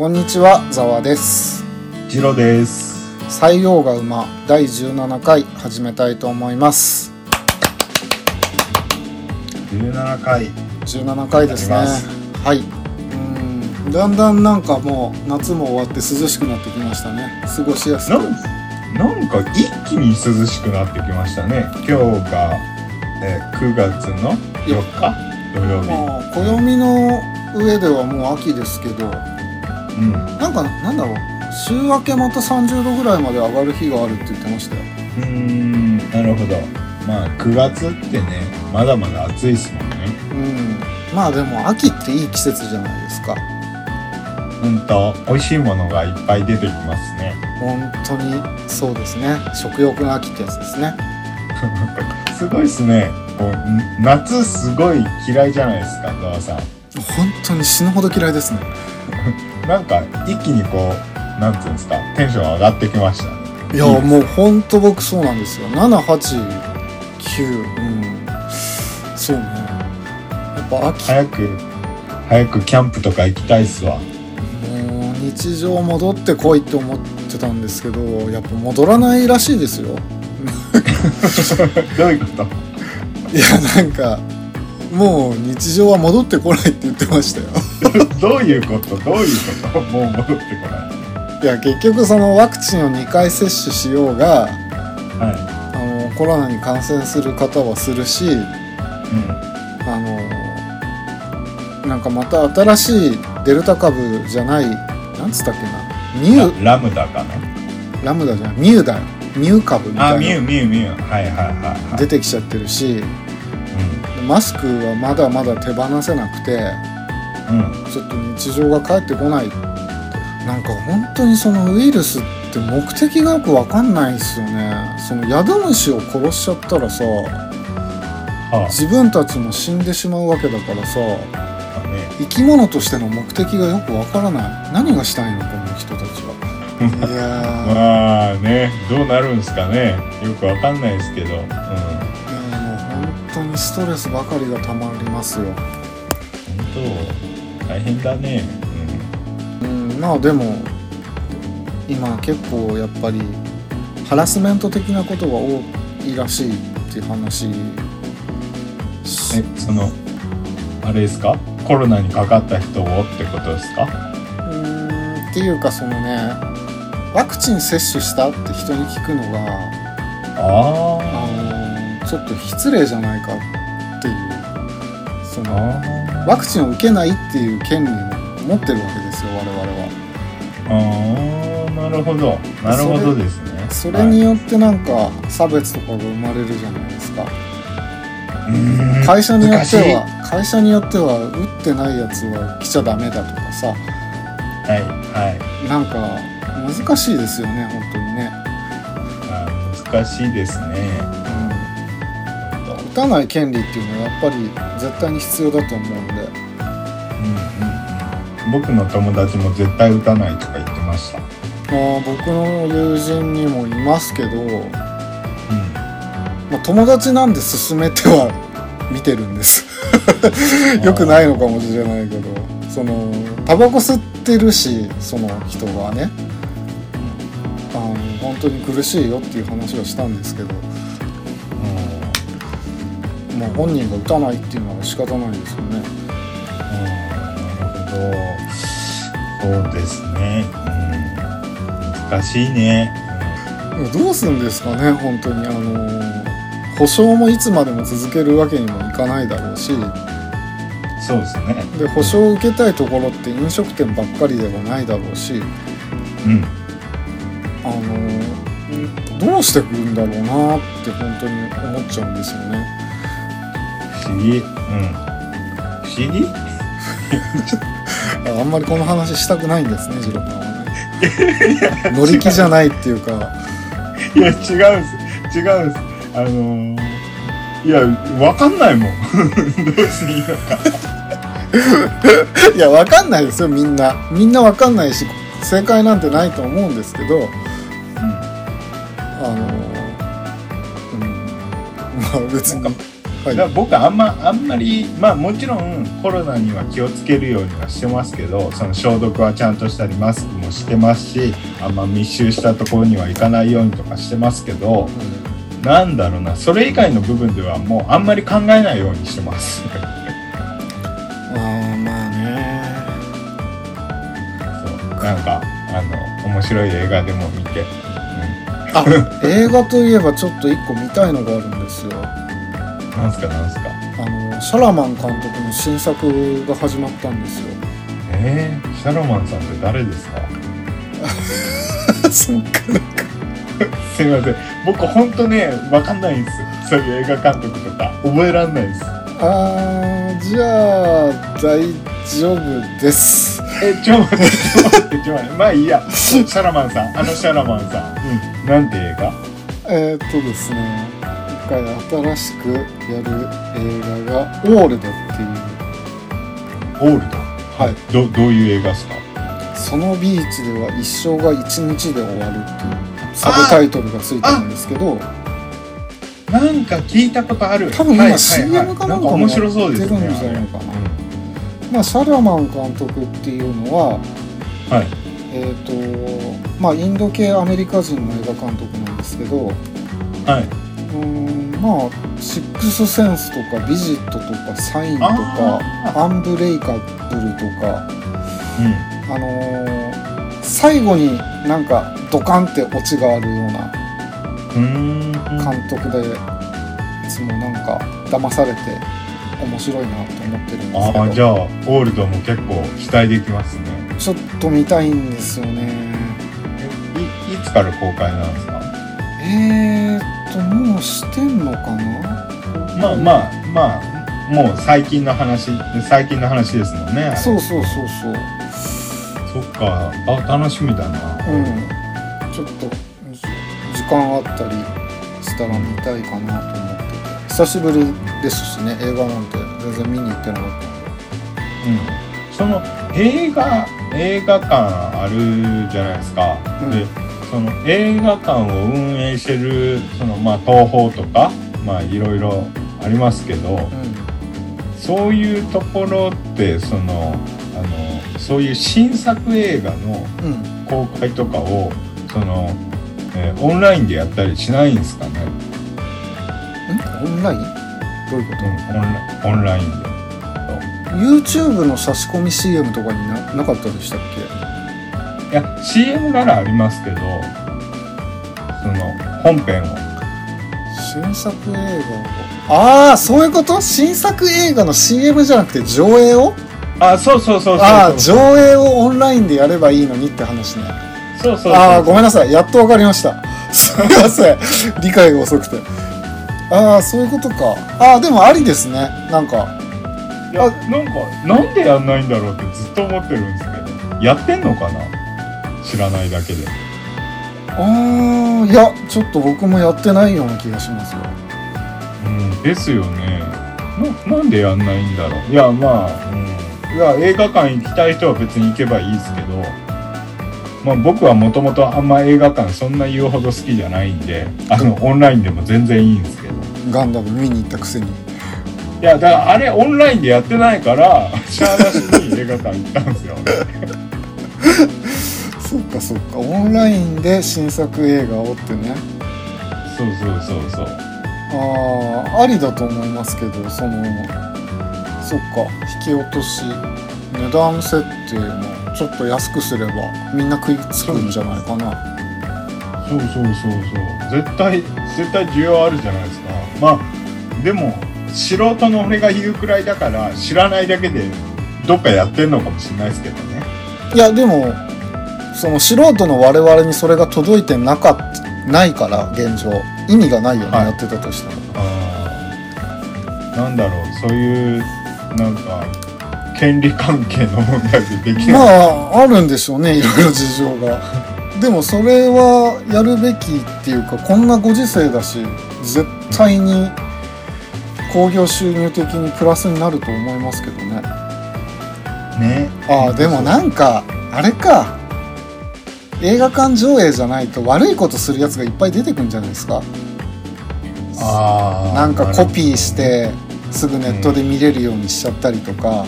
こんにちは、ざわです。ジロです。採用が馬第17回始めたいと思います。17回。17回ですねあります。はい。うん、だんだんなんかもう夏も終わって涼しくなってきましたね。過ごしやすく。なんなんか一気に涼しくなってきましたね。今日が、えー9月の4日？土曜日。まあ、暦の上ではもう秋ですけど、うん。なんかなんだろう。週明けまた30度ぐらいまで上がる日があるって言ってましたよ。うーん、なるほど。まあ9月ってね、まだまだ暑いですもんね。うん。まあでも秋っていい季節じゃないですか。うんと、美味しいものがいっぱい出てきますね。本当にそうですね。食欲の秋ってやつですね。すごいですね。こう夏すごい嫌いじゃないですか、ざわさん。本当に死ぬほど嫌いですね。なんか一気にこう、なんていうんですか、テンション上がってきましたね。いやもう本当僕そうなんですよ。七八九うんそうね。やっぱ秋早く早くキャンプとか行きたいっすわもう日常戻ってこいって思ってたんですけどやっぱ戻らないらしいですよ。どういうこと？いやなんかもう日常は戻ってこないって言ってましたよ。どういうこと？どういうこと？もう戻ってこない。や結局そのワクチンを2回接種しようがはあのコロナに感染する方はするしい、あのなんかまた新しいデルタ株じゃないなんつったっけな？ミュうん、ララムダかな？ラムダじゃない。ミューだよ。ミュー株みたいな。あミュウミュウミュウはいはいはいはい。出てきちゃってるしマスクはまだまだ手放せなくてうん。うんちょっと日常が帰ってこない。なんか本当にそのウイルスって目的がよく分かんないですよね。その宿主を殺しちゃったらさは自分たちも死んでしまうわけだからさあね。生き物としての目的がよくわからない。何がしたいのこの人たちは。いやー。まあねどうなるんすかね。よくわかんないですけど。うん当にストレスばかりがたまりますよ。本当大変だね。うん。まあでも今結構やっぱりハラスメント的なことが多いらしいっていう話うんえそのあれですか？コロナにかかった人をってことですか？うーん。っていうかそのねワクチン接種したって人に聞くのがああのちょっと失礼じゃないかっていうそあのあワクチンを受けないっていう権利も持ってるわけですよ我々は。ああなるほど。なるほどですね。それによってなんか差別とかが生まれるじゃないですか。はい会社によって難は会社によっては打ってないやつは来ちゃダメだとかさ。はいはい。なんか難しいですよね本当にね。難しいですねたない権利っていうのはやっぱり絶対に必要だと思うんで。うんうんうん。僕の友達も絶対打たないとか言ってました。まあ僕の友人にもいますけど、うん。まあ、友達なんで勧めては見てるんです。よくないのかもしれないけど。そのタバコ吸ってるしその人がね。あの本当に苦しいよっていう話はしたんですけど、まあ、本人が打たないっていうのは仕方ないですよね。なるほど。そうですね、うん、難しいね、どうするんですかね本当に。あの保証もいつまでも続けるわけにもいかないだろうし。うん、そうですね。で保証を受けたいところって飲食店ばっかりではないだろうし。うん。あのどうしてくんだろうなって本当に思っちゃうんですよね。不思議。うん。不思議？あ あんまりこの話したくないんですねジローさんはね。乗り気じゃないっていうか。いや違うんです。違うんです。あのー、いやわかんないもん。どうしていいのかいやわかんないですよみんな。みんなわかんないし正解なんてないと思うんですけど。あのうん。まあ別にはい。だから僕あんまあんまりまあもちろんコロナには気をつけるようにはしてますけどその消毒はちゃんとしたりマスクもしてますしあんま密集したところには行かないようにとかしてますけどなんだろうなそれ以外の部分ではもうあんまり考えないようにしてます。ああまあね。そう。なんかあの面白い映画でも見て、あ映画といえばちょっと一個見たいのがあるんですよ。うん、なんすかなんすか？あのシャラマン監督の新作が始まったんですよ。えー、シャロマンさんって誰ですか？そっかすいません。僕ほんとねわかんないんですそういう映画監督とか。覚えらんないです。あーじゃあ大丈夫です。えちょ待ってちょ待ってちょ待って。まあいいや。シャラマンさんあのシャラマンさん、うん、なんて映画？えー、っとですね。今回新しくやる映画が「オールド」っていう。オールド？はい。どどういう映画ですか？そのビーチでは一生が一日で終わるっていうサブタイトルがついてるんですけど。なんか聞いたことある。多分今 CM かなんかも面白そうですねやってるんじゃないかな。まあ、シャラマン監督っていうのはうんはい。えーとまあ、インド系アメリカ人の映画監督なんですけど。うはい。ーんまあ「シックスセンス」とか「ビジット」とか「サイン」とかあ「アンブレイカブル」とかうん。あのー最後になんかドカンってオチがあるような監督でいつもなんか騙されて面白いなと思ってるんですけど。ああじゃあオールドも結構期待できますね。ちょっと見たいんですよね。えいいつから公開なんですか？えーっともうしてんのかな？まあまあまあもう最近の話最近の話ですもんね。そうそうそうそう。そっか。あ楽しみだな。うん。ちょっとじ時間あったりしたら見たいかなと思ってて。久しぶりですしね映画なんて全然見に行ってなかった。うん。その映画映画館あるじゃないですか、うん。でその映画館を運営してるそのまあ東宝とかまあいろいろありますけどそういうところってそのあのそういう新作映画のうん。うん公開とかをその、えーオンラインでやったりしないんですかね、ん？オンライン？どういうこうん、オンラインで。と YouTube の差し込み CM とかにななかったでしたっけ？いや CM ならありますけどその本編を。新作映画を。ああそういうこと？新作映画の CM じゃなくて上映を？あそうそうそうそうああ上映をオンラインでやればいいのにって話ね。そうそうそうああごめんなさい。やっとわかりました。すみません。理解が遅くて。ああそういうことか。ああでもありですね。なんか。いやなんかなんでやんないんだろうってずっと思ってるんですけど。やってんのかな？知らないだけで。ああいやちょっと僕もやってないような気がしますよ。うんですよね。ななんでやんないんだろう。いやまあ、うん、いや映画館行きたい人は別に行けばいいですけど。まあ僕はもともとあんま映画館そんな言うほど好きじゃないんであのオンラインでも全然いいんですけど。ガンダム見に行ったくせに。いやだからあれオンラインでやってないからしゃあなしに映画館行ったんですよそっかそっか。オンラインで新作映画をってね。そうそうそうそう。ああありだと思いますけどそのそっか。引き落とし値段設定もちょっと安くすればみんな食いつくんじゃないかな。そうそうそうそう。絶対絶対需要あるじゃないですか。まあでも素人の俺が言うくらいだから知らないだけでどっかやってんのかもしれないですけどね。いやでもその素人の我々にそれが届いてなかっないから現状。意味がないよね、はい。やってたとしても。あー。なんだろう。そういうなんか権利関係の問題でできない、まああるんでしょうねいろいろ事情が。でもそれはやるべきっていうかこんなご時世だし絶対に興行収入的にプラスになると思いますけどね。ね。ああでもなんかあれか映画館上映じゃないと悪いことするやつがいっぱい出てくんじゃないですか？あーなんかコピーしてすぐネットで見れるようにしちゃったりとか、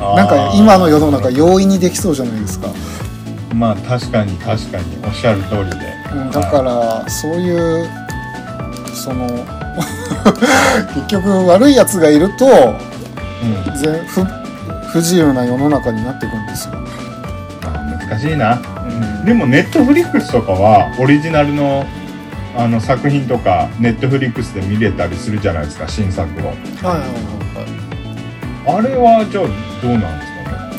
なんか今の世の中容易にできそうじゃないですか、まあ確かに確かに。おっしゃる通りで、うん、だからそういうその 結局悪いやつがいるとうん。ぜ不不自由な世の中になっていくんですよ、まあ、難しいな。うん。でもネットフリックスとかはオリジナルのあの作品とかネットフリックスで見れたりするじゃないですか新作を。はいはいはいはい。あれはじゃあどうなんです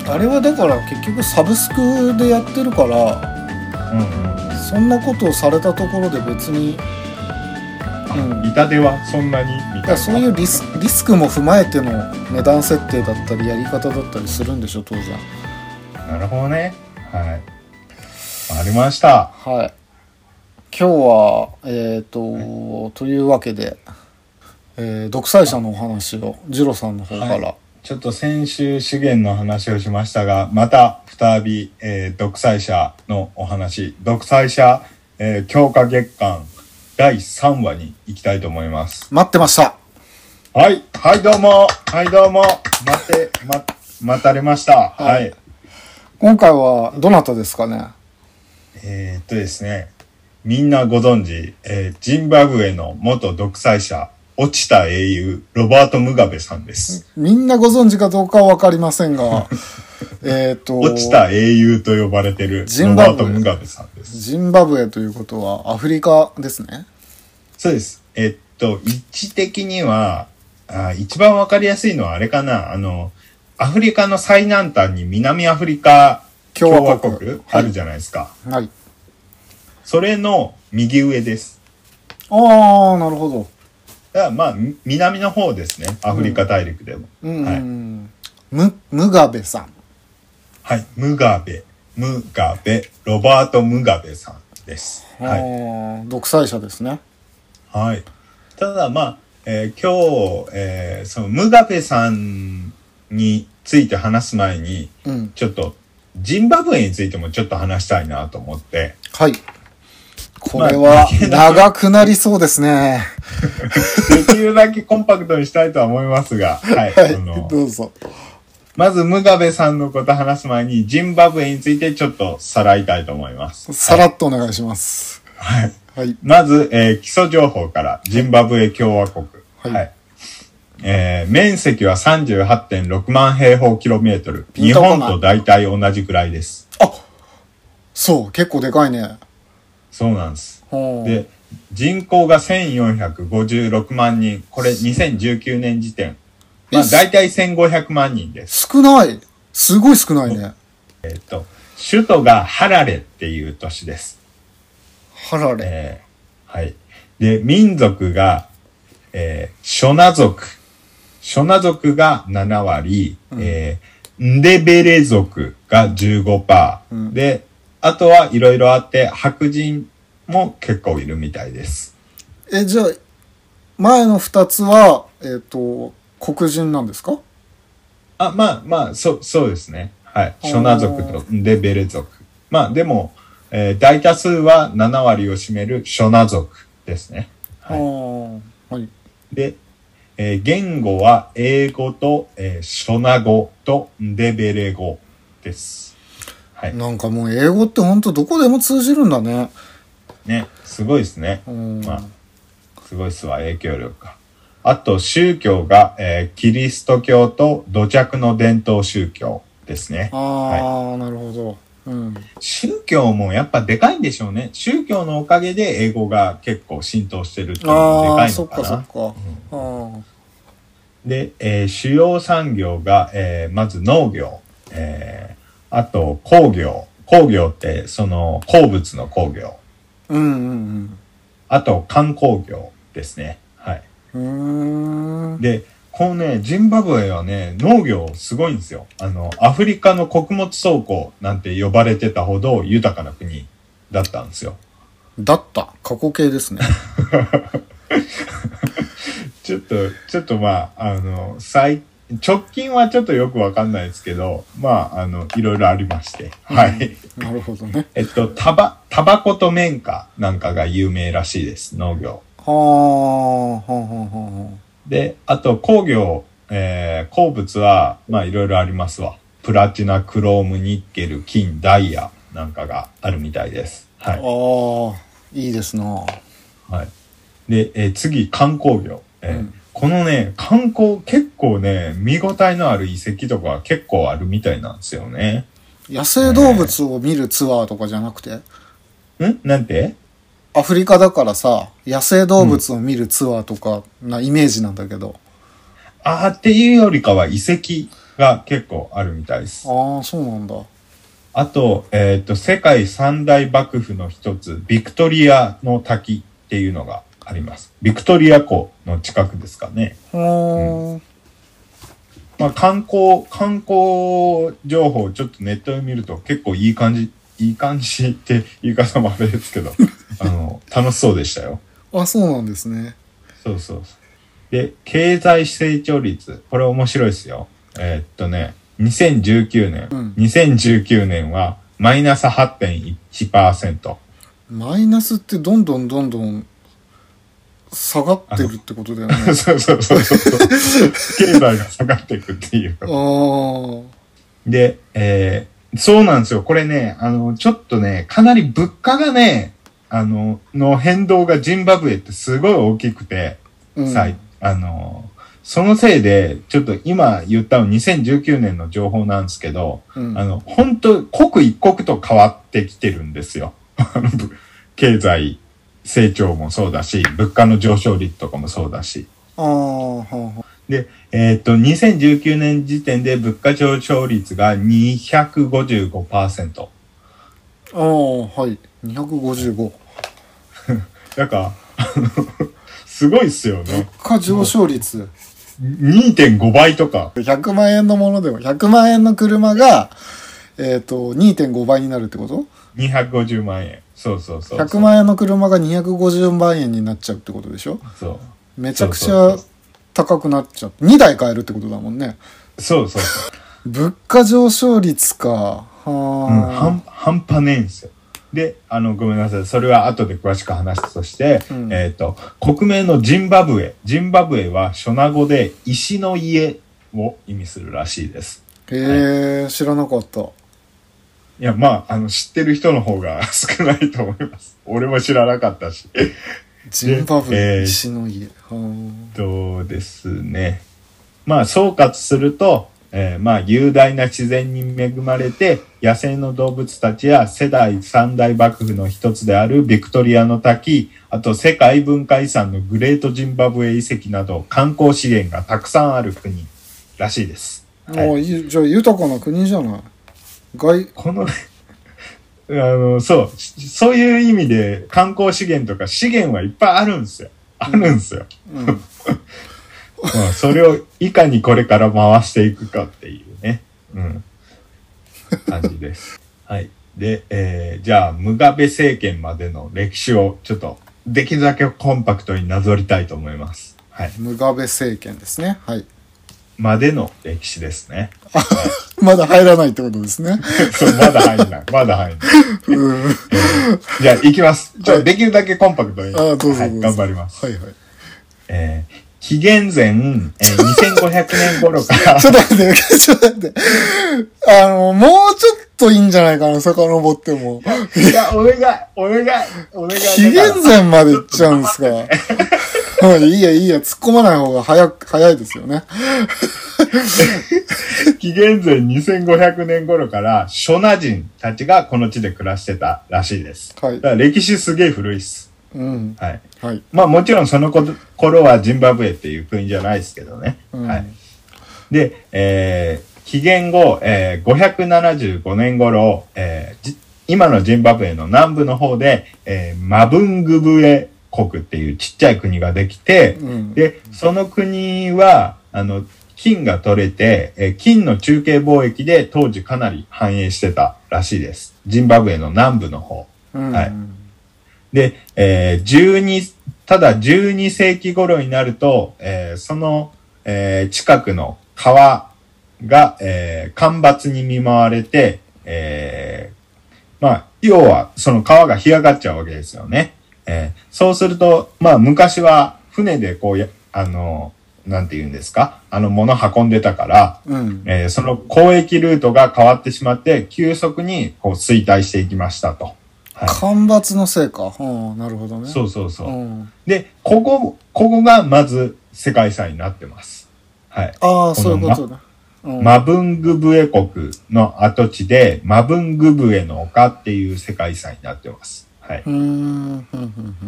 かね。あれはだから結局サブスクでやってるからうんうんうん。そんなことをされたところで別にうん。痛手はそんなに？みいたいなやそういうリスリスクも踏まえての値段設定だったりやり方だったりするんでしょ当然。なるほどねはい。ありました。はい。今日はえっ、とというわけで、えー独裁者のお話をジロさんの方から、はちょっと先週資源の話をしましたがまた再び、えー独裁者のお話。独裁者、えー強化月間第3話に行きたいと思います。待ってました。はい。はいどうも。はいどうも。待ってま待たれました。はい、はい今回はどなたですかね？えーっとですねみんなご存知、えージンバブエの元独裁者落ちた英雄ロバート・ムガベさんですみんなご存知かどうかは分かりませんが えっと落ちた英雄と呼ばれてるロジンバブエバート・ムガベさんですジンバブエということはアフリカですね？そうです。えっと、位置的には、あ一番わかりやすいのはあれかな。あの、アフリカの最南端に南アフリカ共共和和国国あるじゃないですか。はいそれの右上です。ああなるほどだからまあ、み南の方ですね。アフリカ大陸でも。うん、はいムムガベさんはい。ムガベ、ムガベ、ロバート・ムガベさんです。はい。独裁者ですねはい。ただまあ、えー今日、えーそのムガベさんについて話す前に、うん。ちょっと、ジンバブエについてもちょっと話したいなと思って、はい。これまあは長くなりそうですね。できるだけコンパクトにしたいとは思いますが、はい。はい。あのどうぞ。まず、ムガベさんのこと話す前に、ジンバブエについてちょっとさらいたいと思います。さらっとお願いします。はい。はい。まず、えー基礎情報から、ジンバブエ共和国。はいえー面積は38.6万平方キロメートル。日本と大体同じくらいです。あそう結構でかいねそうなんです。で、人口が1456万人。これ2019年時点。まあえ大体1500万人です。少ないすごい少ないねえっと、首都がハラレっていう都市です。ハラレえーはい。で、民族が、えーショナ族。ショナ族が7割、えーンデベレ族が15%、うんで、あとはいろいろあって、白人も結構いるみたいです。えじゃあ前の2つはえっ、と黒人なんですか？あ、まあまあ、そう、そうですね。はい。ショナ族とンデベレ族。まあでも、えー大多数は7割を占めるショナ族ですね。はいはいで、えー言語は英語と、えーショナ語とンデベレ語です。はい。なんかもう英語ってほんとどこでも通じるんだねね、すごいですね。うんまあ、すごいっすわ、影響力が。あと、宗教が、えーキリスト教と土着の伝統宗教ですね。ああ、なるほどうん宗教もやっぱでかいんでしょうね。宗教のおかげで英語が結構浸透してるっていうのもでかいのかな。かそっか、あーで、えー主要産業が、えーまず農業、えーあと工業。工業ってその鉱物の工業。うんうんあと観光業ですね。はい。で、このね、ジンバブエはね、農業すごいんですよ。あの、アフリカの穀物倉庫なんて呼ばれてたほど豊かな国だったんですよ。だった過去形ですね ちょっと、ちょっとまあ、あの、最、直近はちょっとよくわかんないですけど、まあ、あの、いろいろありまして。はい。なるほどね えっと、タバ、タバコと綿花なんかが有名らしいです、農業。はあ、はあ、はあ、はで、あと工業、えー鉱物は、まあいろいろありますわ。プラチナ、クローム、ニッケル、金、ダイヤなんかがあるみたいです。はあ。い。ああ、いいですな。はい。で、えー次、観光業。えーうんこのね、観光結構ね、見応えのある遺跡とか結構あるみたいなんですよね。野生動物を見るツアーとかじゃなくて、ん？なんて？アフリカだからさ、野生動物を見るツアーとかなイメージなんだけど。あーっていうよりかは遺跡が結構あるみたいです。ああ、そうなんだ。あと、えっ、と、世界三大幕府の一つ、ビクトリアの滝っていうのがあります。ビクトリア湖の近くですかね。うーん。まあ、観光、観光情報をちょっとネットで見ると結構いい感じ、いい感じって言い方もあれですけど、あの、楽しそうでしたよ。あ、そうなんですね。そうそう。で、経済成長率。これ面白いですよ。えーっとね、2019年。うん2019年はマイナス8.1%。マイナスってどんどんどんどん下がってるってことだよね。そうそうそうそう。経済が下がっていくっていう。ああ。で、えーそうなんですよ。これね、あの、ちょっとね、かなり物価がね、あの、の変動がジンバブエってすごい大きくて、うん。さいあの、そのせいで、ちょっと今言ったの2019年の情報なんですけど、うんあの、本当刻一刻と変わってきてるんですよ。経済成長もそうだし、物価の上昇率とかもそうだし。ああ、はあ、はあ。で、えーっと、2019年時点で物価上昇率が255%。ああ、はい。255。だから、あ のすごいっすよね。価上昇率。2.5倍とか。100万円のものでも、100万円の車が、えっ、と、2.5倍になるってこと？250万円。そうそうそうそう。100万円の車が250万円になっちゃうってことでしょ？そう。めちゃくちゃ高くなっちゃう。2台買えるってことだもんね。そうそうそう。物価上昇率か。はあ、うん、半半端ねえんですよ。で、あの、ごめんなさい。それは後で詳しく話すとして、うんえっ、と、国名のジンバブエ。ジンバブエは、ショナ語で石の家を意味するらしいです。へえ、知らなかった。いや、まあ、あの、知ってる人の方が 少ないと思います。俺も知らなかったし。ジンバブエ、えー石の家。はとですね。まあ、総括すると、えーまあ、雄大な自然に恵まれて、野生の動物たちや世代三大幕府の一つであるビクトリアの滝、あと世界文化遺産のグレートジンバブエ遺跡など観光資源がたくさんある国らしいです。もういじゃあ豊かな国じゃない？外、この、あの、そう、しそういう意味で観光資源とか資源はいっぱいあるんですよ。あるんですよ。うん。まあ、それをいかにこれから回していくかっていうね、うん、感じです。はい。で、えーじゃあ、ムガベ政権までの歴史をちょっと、できるだけコンパクトになぞりたいと思います。はい。ムガベ政権ですね。はい。までの歴史ですね。まだ入らないってことですね。そう、まだ入んない。まだ入んない。うん。じゃあ、行きます。じゃあ、はいできるだけコンパクトに。ああ、どうぞはい、どうぞ。頑張ります。はいはい。えー紀元前、えー 2500年頃から ちょっと待って、ちょっと待って。あの、もうちょっといいんじゃないかな、遡っても。いや、お願い、お願い、お願い。紀元前まで行っちゃうんですか。はい いいや、いいや、突っ込まない方が早く、早いですよね。紀元前2500年頃から、ショナ人たちがこの地で暮らしてたらしいです。はいだから歴史すげえ古いっす。うん。はい。はい。まあもちろんそのこ頃はジンバブエっていう国じゃないですけどね。うんはい。で、えー、紀元後、えー、575年頃、えーじ今のジンバブエの南部の方で、えーマブングブエ国っていうちっちゃい国ができて、うん。で、その国は、あの、金が取れて、えー金の中継貿易で当時かなり繁栄してたらしいです。ジンバブエの南部の方。うんはいで、えー12、ただ12世紀頃になると、えーその、えー近くの川が、えー干ばつに見舞われて、えーまあ、要は、その川が干上がっちゃうわけですよね。えーそうすると、まあ昔は船でこうや、あの、なんて言うんですか？あの物運んでたから、うん。えーその交易ルートが変わってしまって、急速にこう衰退していきましたと。はい。干ばつのせいか。うん、なるほどね。そうそうそう。うん。で、ここ、ここがまず世界遺産になってます。はい。ああ、そういうことだ。うん。マブングブエ国の跡地で、マブングブエの丘っていう世界遺産になってます。はい。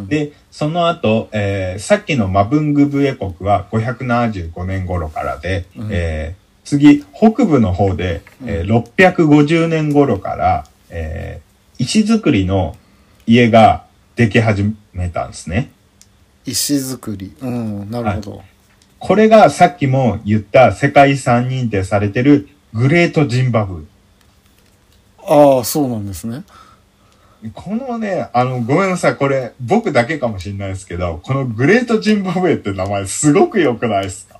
で、その後、えーさっきのマブングブエ国は575年頃からで、うんえー次、北部の方で、えー650年頃から、えー石造りの家ができ始めたんですね。石造り。うん、なるほど。これがさっきも言った世界遺産認定されてるグレートジンバブああ、そうなんですね。エ。このね、あの、ごめんなさい、これ僕だけかもしれないですけど、このグレートジンバブエって名前すごく良くないですか？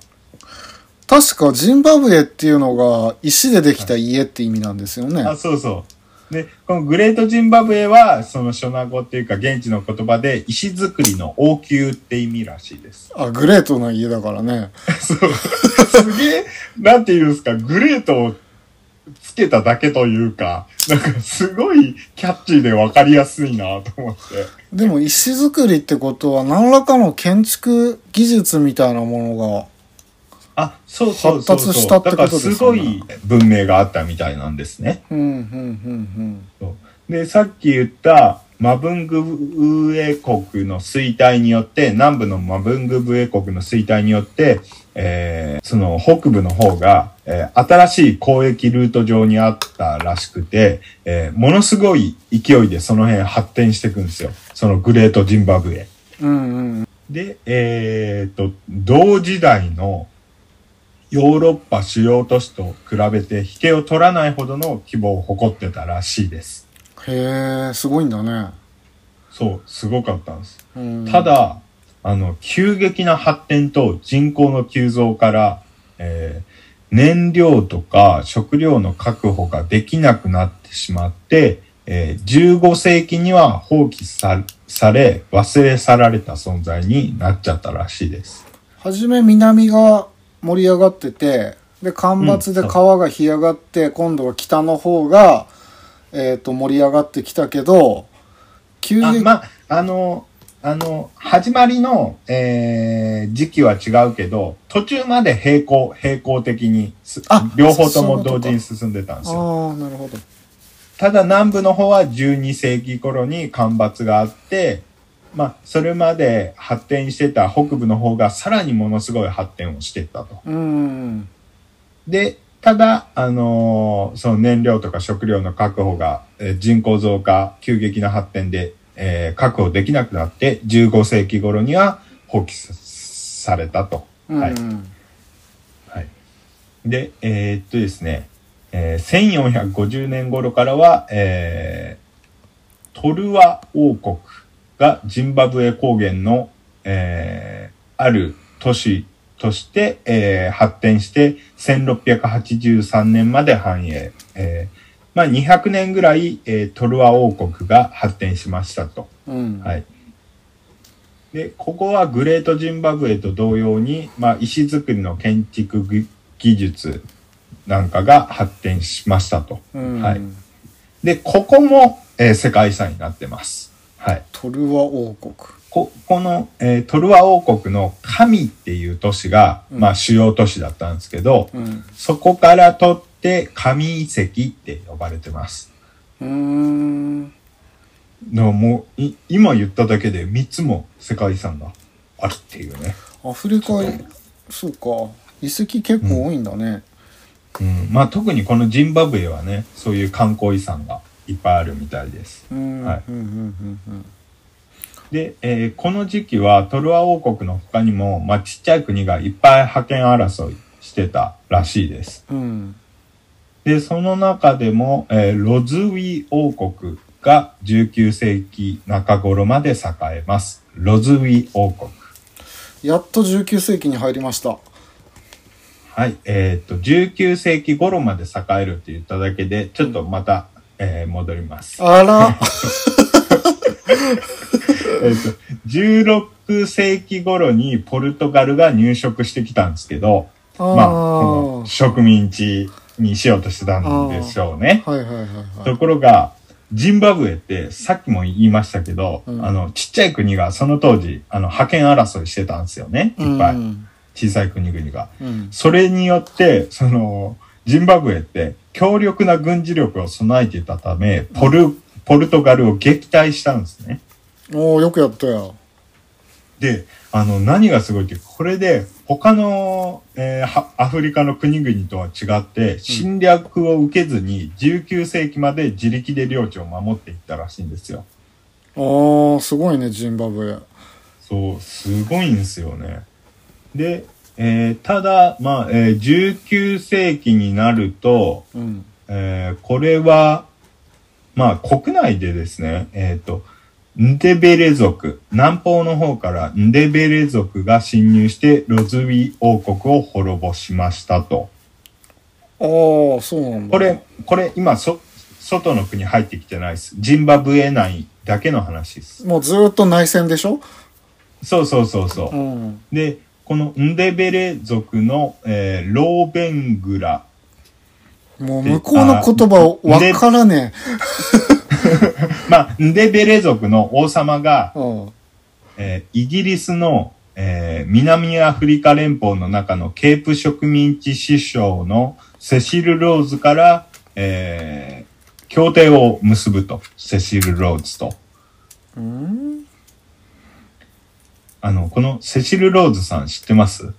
確かジンバブエっていうのが石でできた家って意味なんですよね。あ、そうそう。で、このグレートジンバブエは、そのショナ語っていうか現地の言葉で石造りの王宮って意味らしいです。あ、グレートな家だからね。そう。すげえ、なんていうんですか、グレートをつけただけというか、なんかすごいキャッチーでわかりやすいなと思って。でも石造りってことは何らかの建築技術みたいなものが、あ、そうそうそうそう。発達したってことですよねだからすごい文明があったみたいなんですね。うん、うん、うん、そうで、さっき言ったマブングブエ国の衰退によって、南部のマブングブエ国の衰退によって、えーその北部の方が、えー新しい交易ルート上にあったらしくて、えーものすごい勢いでその辺発展していくんですよ。そのグレートジンバブエ。うん。うん、うん。で、えー、と、同時代のヨーロッパ主要都市と比べて引けを取らないほどの規模を誇ってたらしいです。へえ、すごいんだね。そう、すごかったんです。うん、た、だ、あの、急激な発展と人口の急増から、えー燃料とか食料の確保ができなくなってしまって、えー15世紀には放棄さされ、忘れ去られた存在になっちゃったらしいです。はじめ南が盛り上がってて、で、干ばつで川が干上がって、今度は北の方が、えっ、と、盛り上がってきたけど、急激、あまあ、あの、あの、始まりの、えー時期は違うけど、途中まで並行、並行的にすあ両方とも同時に進んでたんですよ。ああ、なるほど。ただ南部の方は12世紀頃に干ばつがあって、まあ、それまで発展してた北部の方がさらにものすごい発展をしていったと。うん。で、ただ、あのーその燃料とか食料の確保が、えー人口増加、急激な発展で、えー確保できなくなって、15世紀頃には放棄さされたと。うん。はいはい。で、えーっとですね、えー1450年頃からは、えートルワ王国がジンバブエ高原の、えーある都市として、えー発展して、1683年まで繁栄。えーまあ、200年ぐらい、えートルワ王国が発展しましたと。うん。はい。で、ここはグレートジンバブエと同様に、まあ、石造りの建築技技術なんかが発展しましたと。うん。はいで、ここも、えー世界遺産になってます。はい。トルワ王国。こ、この、えートルワ王国の神っていう都市が、うんまあ、主要都市だったんですけど、うん。そこから取って神遺跡って呼ばれてます。うーん。のもうい今言っただけで3つも世界遺産があるっていうね。アフリカ、そうか。遺跡結構多いんだね。うん、まあ特にこのジンバブエはね、そういう観光遺産がいっぱいあるみたいです。で、えーこの時期はトルワ王国の他にも、まあちっちゃい国がいっぱい覇権争いしてたらしいです。うん。で、その中でも、えーロズウィ王国が19世紀中頃まで栄えます。ロズウィ王国。やっと19世紀に入りました。はい。えっ、と、19世紀頃まで栄えるって言っただけで、ちょっとまた、えー戻ります。あら。えっと、16世紀頃にポルトガルが入植してきたんですけど、あまあ、この植民地にしようとしてたんでしょうね。はいはいはいはい。ところが、ジンバブエってさっきも言いましたけど、うんあの、ちっちゃい国がその当時、あの、覇権争いしてたんですよね。いっぱい。うん小さい国々が。うん。それによって、その、ジンバブエって強力な軍事力を備えていたため、ポル、ポルトガルを撃退したんですね。おおよくやったよ。で、あの、何がすごいって、これで他の、えーはアフリカの国々とは違って、侵略を受けずに19世紀まで自力で領地を守っていったらしいんですよ。ああ、すごいね、ジンバブエ。そう、すごいんですよね。で、えーただ、まあ、えー19世紀になると、うん。えーこれは、まあ、国内でですね、えっ、と、ンデベレ族、南方の方からンデベレ族が侵入してロズウィ王国を滅ぼしましたと。ああ、そうなんだ。これ、これ今、そ、外の国入ってきてないです。ジンバブエ内だけの話です。もうずーっと内戦でしょ？そうそうそうそう。うん。で、このンデベレ族の、えーローベングラ。もう向こうの言葉わからね まあ、ンデベレ族の王様が。えーイギリスの、えー南アフリカ連邦の中のケープ植民地首相のセシル・ローズから、えー協定を結ぶと。セシル・ローズと。うんあの、このセシル・ローズさん知ってます？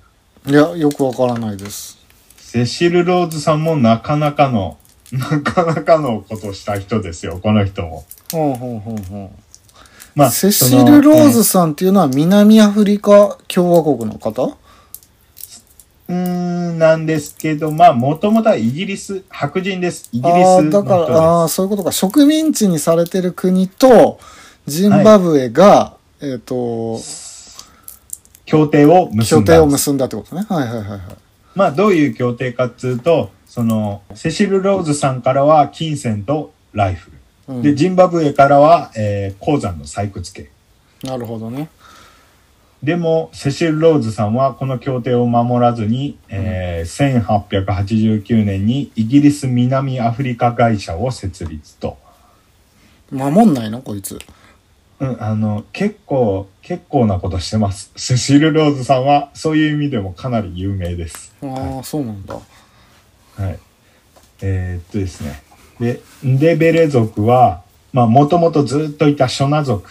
いや、よくわからないです。セシル・ローズさんもなかなかの、なかなかのことをした人ですよ、この人も。ほうほうほうほまう。セシル・ローズさんっていうのは南アフリカ共和国の方？うーん、なんですけど、まあ、もともとはイギリス、白人です。イギリスああ、の人です。だから、ああー、そういうことか。植民地にされてる国と、ジンバブエが、えっ、と、協定を結協んだんです。定を結んだってことね。はいはいはいはい。まあ、どういう協定かっつうと、その、セシル・ローズさんからは金銭とライフル。うんで、ジンバブエからは、えー鉱山の採掘権。なるほどね。でも、セシル・ローズさんはこの協定を守らずに、えー1889年にイギリス南アフリカ会社を設立と。守んないの？こいつ。うん、あの、結構、結構なことしてます。セシル・ローズさんは、そういう意味でもかなり有名です。ああ、そうなんだ。はい。えーっとですね。で、ンデベレ族は、まあ、もともとずっといたショナ族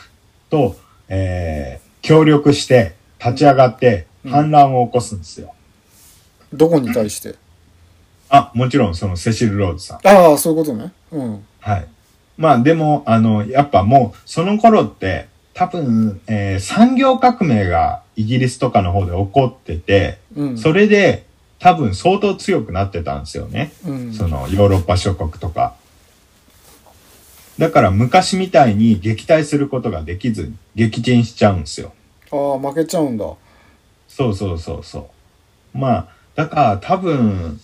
と、えー協力して、立ち上がって、反乱を起こすんですよ。どこに対して？あ、もちろん、そのセシル・ローズさん。ああ、そういうことね。うん。はい。まあ、でも、あの、やっぱもう、その頃って、多分、えー産業革命がイギリスとかの方で起こってて、うん。それで、多分相当強くなってたんですよね。うん。そのヨーロッパ諸国とか。だから昔みたいに撃退することができずに撃沈しちゃうんですよ。ああ、負けちゃうんだ。そうそうそうそう。まあ、だから多分、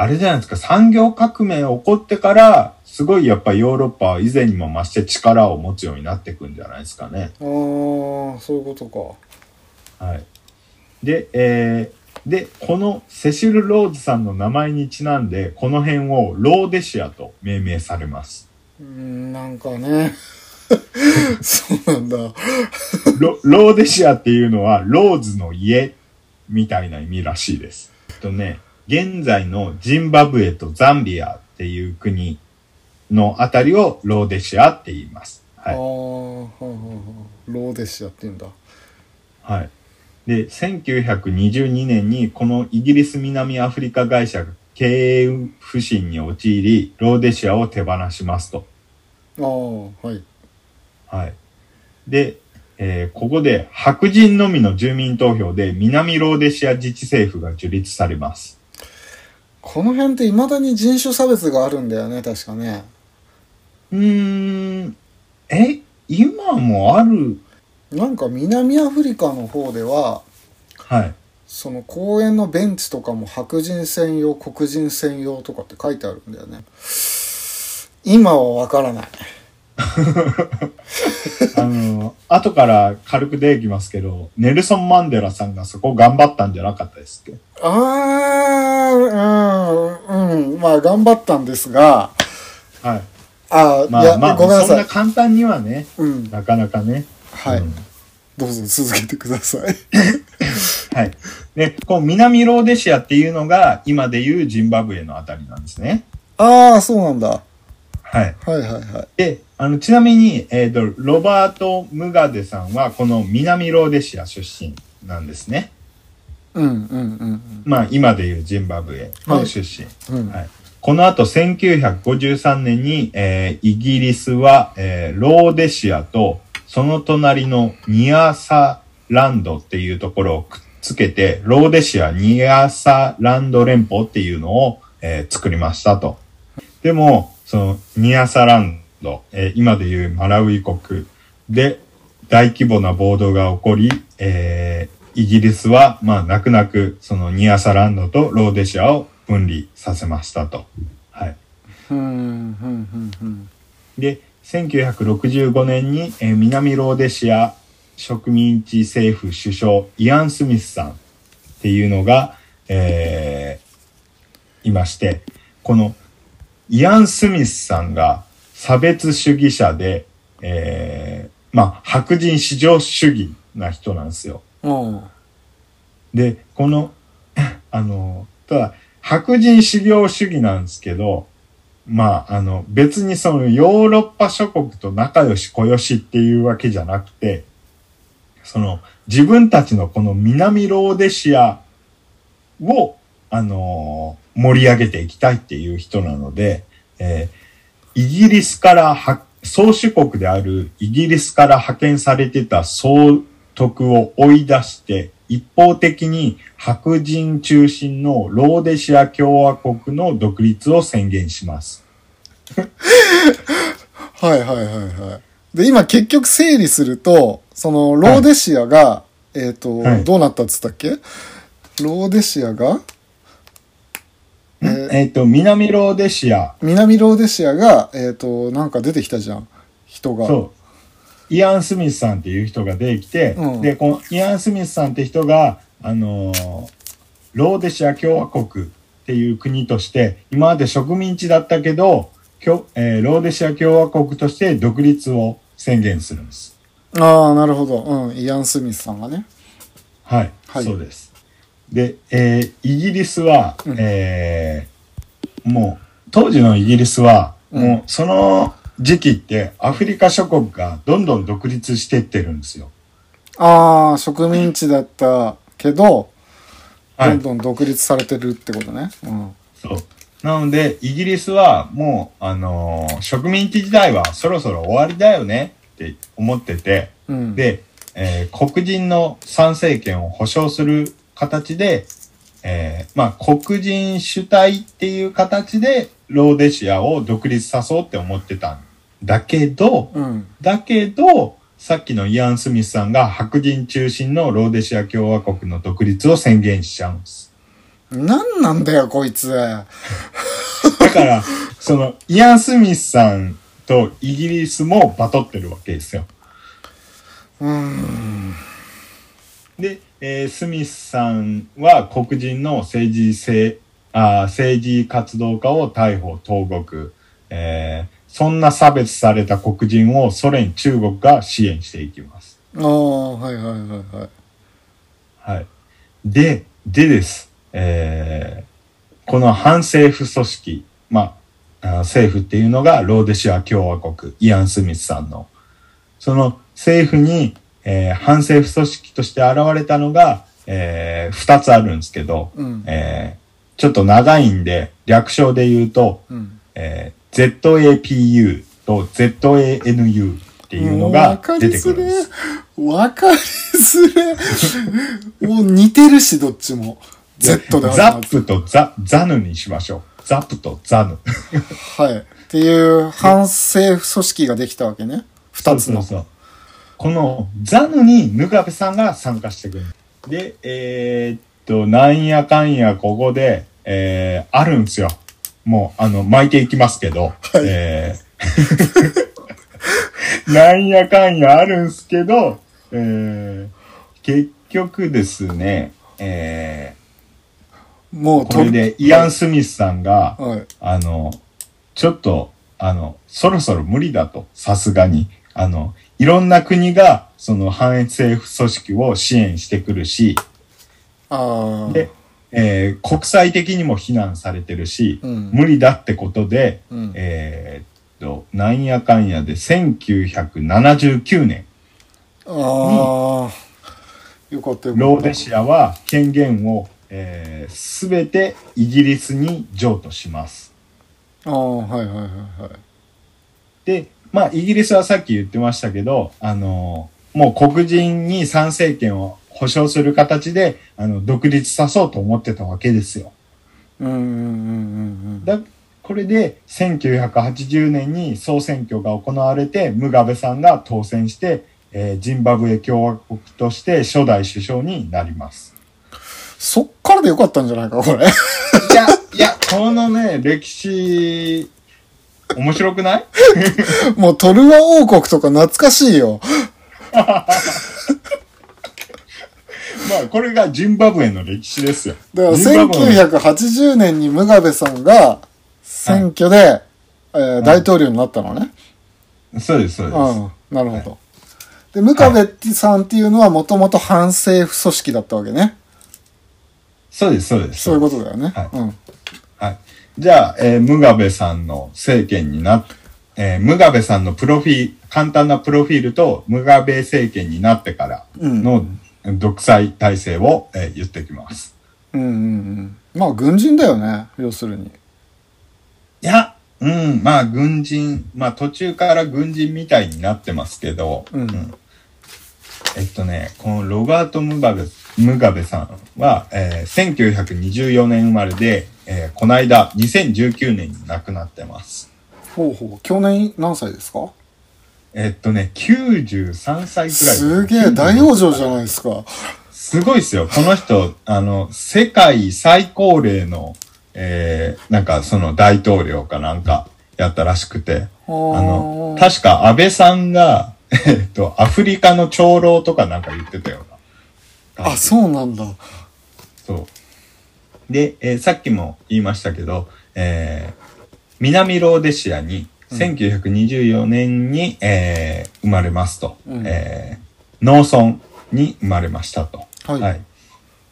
あれじゃないですか、産業革命起こってから、すごいやっぱヨーロッパは以前にも増して力を持つようになっていくんじゃないですかね。ああ、そういうことか。はい。で、えー、で、このセシル・ローズさんの名前にちなんで、この辺をローデシアと命名されます。うーん、なんかね。そうなんだ。ロローデシアっていうのは、ローズの家みたいな意味らしいです。えっとね、現在のジンバブエとザンビアっていう国のあたりをローデシアって言います。はい。はああローデシアって言うんだ。はい。で、1922年にこのイギリス南アフリカ会社が経営不振に陥り、ローデシアを手放しますと。ああ、はい。はい。で、えーここで白人のみの住民投票で南ローデシア自治政府が樹立されます。この辺って未だに人種差別があるんだよね、確かね。うーん、え、今もある？なんか南アフリカの方では、はい。その公園のベンチとかも白人専用、黒人専用とかって書いてあるんだよね。今はわからない。あの、後から軽く出てきますけど、ネルソン・マンデラさんがそこ頑張ったんじゃなかったですっけ？あー、うん、うん、まあ頑張ったんですが、はい。あー、まあいや、まあ、そんなごめんなさい。簡単にはね、うん、なかなかね。はい、うんどうぞ続けてください。はい。で、こう、南ローデシアっていうのが、今でいうジンバブエのあたりなんですね。ああ、そうなんだ。はい。はいはいはい。で、あの、ちなみに、えっ、と、ロバート・ムガデさんは、この南ローデシア出身なんですね。うんうんうんまあ、今でいうジンバブエの出身。うん。うん。はいこの後、1953年に、えーイギリスは、えーローデシアと、その隣のニアサランドっていうところをくっつけて、ローデシアニアサランド連邦っていうのを、えー作りましたと。でも、そのニアサランド、えー今でいうマラウイ国で大規模な暴動が起こり、えーイギリスは、まあ、泣く泣く、そのニアサランドとローデシアを分離させましたと。はい。で、1965年に、えー南ローデシア植民地政府首相イアン・スミスさんっていうのが、えーいまして、このイアン・スミスさんが差別主義者で、えーまあ、白人至上主義な人なんですよ。うん。で、この、あの、ただ、白人修行主義なんですけど、まあ、あの、別にそのヨーロッパ諸国と仲良し小良しっていうわけじゃなくて、その、自分たちのこの南ローデシアを、あの盛り上げていきたいっていう人なので、えーイギリスからは、宗主国であるイギリスから派遣されてた総督を追い出して、一方的に白人中心のローデシア共和国の独立を宣言します。はいはいはいはい。で、今結局整理すると、その、ローデシアが、えっ、と、はいどうなったっつったっけ？ローデシアが、えっ、と、南ローデシア、南ローデシアが、えっ、と、なんか出てきたじゃん。人が。そう。イアン・スミスさんっていう人が出てきて、うんで、このイアン・スミスさんって人が、あのーローデシア共和国っていう国として、今まで植民地だったけど、きょえーローデシア共和国として独立を宣言するんです。ああ、なるほど。うん。イアン・スミスさんがね。はい、はいそうです。で、えーイギリスは、うんえーもう、当時のイギリスは、うんもう、その時期って、アフリカ諸国がどんどん独立していってるんですよ。ああ、植民地だったけど、はいどんどん独立されてるってことね。うん。そう。なので、イギリスはもう、あのー植民地時代はそろそろ終わりだよねって思ってて、うん。で、えー黒人の参政権を保障する形で、えーまあ、黒人主体っていう形で、ローデシアを独立さそうって思ってたんだけど、うん。だけど、さっきのイアン・スミスさんが白人中心のローデシア共和国の独立を宣言しちゃうんです。なんなんだよ、こいつ。だから、その、イアン・スミスさんとイギリスもバトってるわけですよ。うん。で、えースミスさんは黒人の政治性あー政治活動家を逮捕、投獄、えーそんな差別された黒人をソ連、中国が支援していきます。ああ、はいはいはいはい。はい。で、でです。えーこの反政府組織、まあ、政府っていうのがローデシア共和国、イアン・スミスさんの。その政府に、えー反政府組織として現れたのが、えー二つあるんですけど、うん。えーちょっと長いんで、略称で言うと、うん。えー ZAPU と ZANU っていうのが出てくるんです。わかりづれ。もう似てるし、どっちも。Z でザップとザ、ザヌにしましょう。ザプとザヌ。はい。っていう反政府組織ができたわけね。二つの。そうそうそうこのザヌにヌガベさんが参加してくる。で、えーっと、なんやかんやここで、えー、あるんですよ。もう、あの、巻いていきますけど、えー なんやかんやあるんすけど、えー、結局ですね、えー、もうこれでイアン・スミスさんが、はい。あの、ちょっと、あの、そろそろ無理だと、さすがに。あの、いろんな国が、その反政府組織を支援してくるし、ああ。で、えー国際的にも非難されてるし、うん無理だってことで、うん。えーっと、なんやかんやで1979年、ああ。よかったよ。ローデシアは権限を、えー、全てイギリスに譲渡します。ああ、はいはいはいはい。で、まあ、イギリスはさっき言ってましたけど、あの、もう黒人に参政権を保障する形で、あの、独立さそうと思ってたわけですよ。うんうんうんうんだこれで、1980年に総選挙が行われて、ムガベさんが当選して、えージンバブエ共和国として初代首相になります。そっからでよかったんじゃないか、これ。いや、いや、このね、歴史、面白くない？もうトルワ王国とか懐かしいよ。まあ、これがジンバブエの歴史ですよ。だからジンバブエの1980年にムガベさんが選挙で、えー大統領になったのね。そうです、そうです。うん、なるほど。で、ムガベさんっていうのはもともと反政府組織だったわけね。そうです、そうです。そういうことだよね。はいうん。はい。じゃあ、えームガベさんの政権になっ、えームガベさんのプロフィール、簡単なプロフィールと、ムガベ政権になってからの独裁体制を、えー言ってきます。うんうんうん。まあ、軍人だよね。要するに。いや、うん、まあ、軍人、まあ、途中から軍人みたいになってますけど、うんえっとね、このロバート・ムガベ、ムガベさんは、えー1924年生まれで、えーこの間、2019年に亡くなってます。ほうほう。去年何歳ですか？えっとね、93歳くらい。すげえ、大往生じゃないですか。すごいですよ。この人、あの、世界最高齢の、えー、なんかその大統領かなんかやったらしくて、あの、確か安倍さんが、えっと、アフリカの長老とかなんか言ってたような。あ、そうなんだ。そう。で、えーさっきも言いましたけど、えー南ローデシアに1924年に、えー生まれますと、うんえー農村に生まれましたと。はい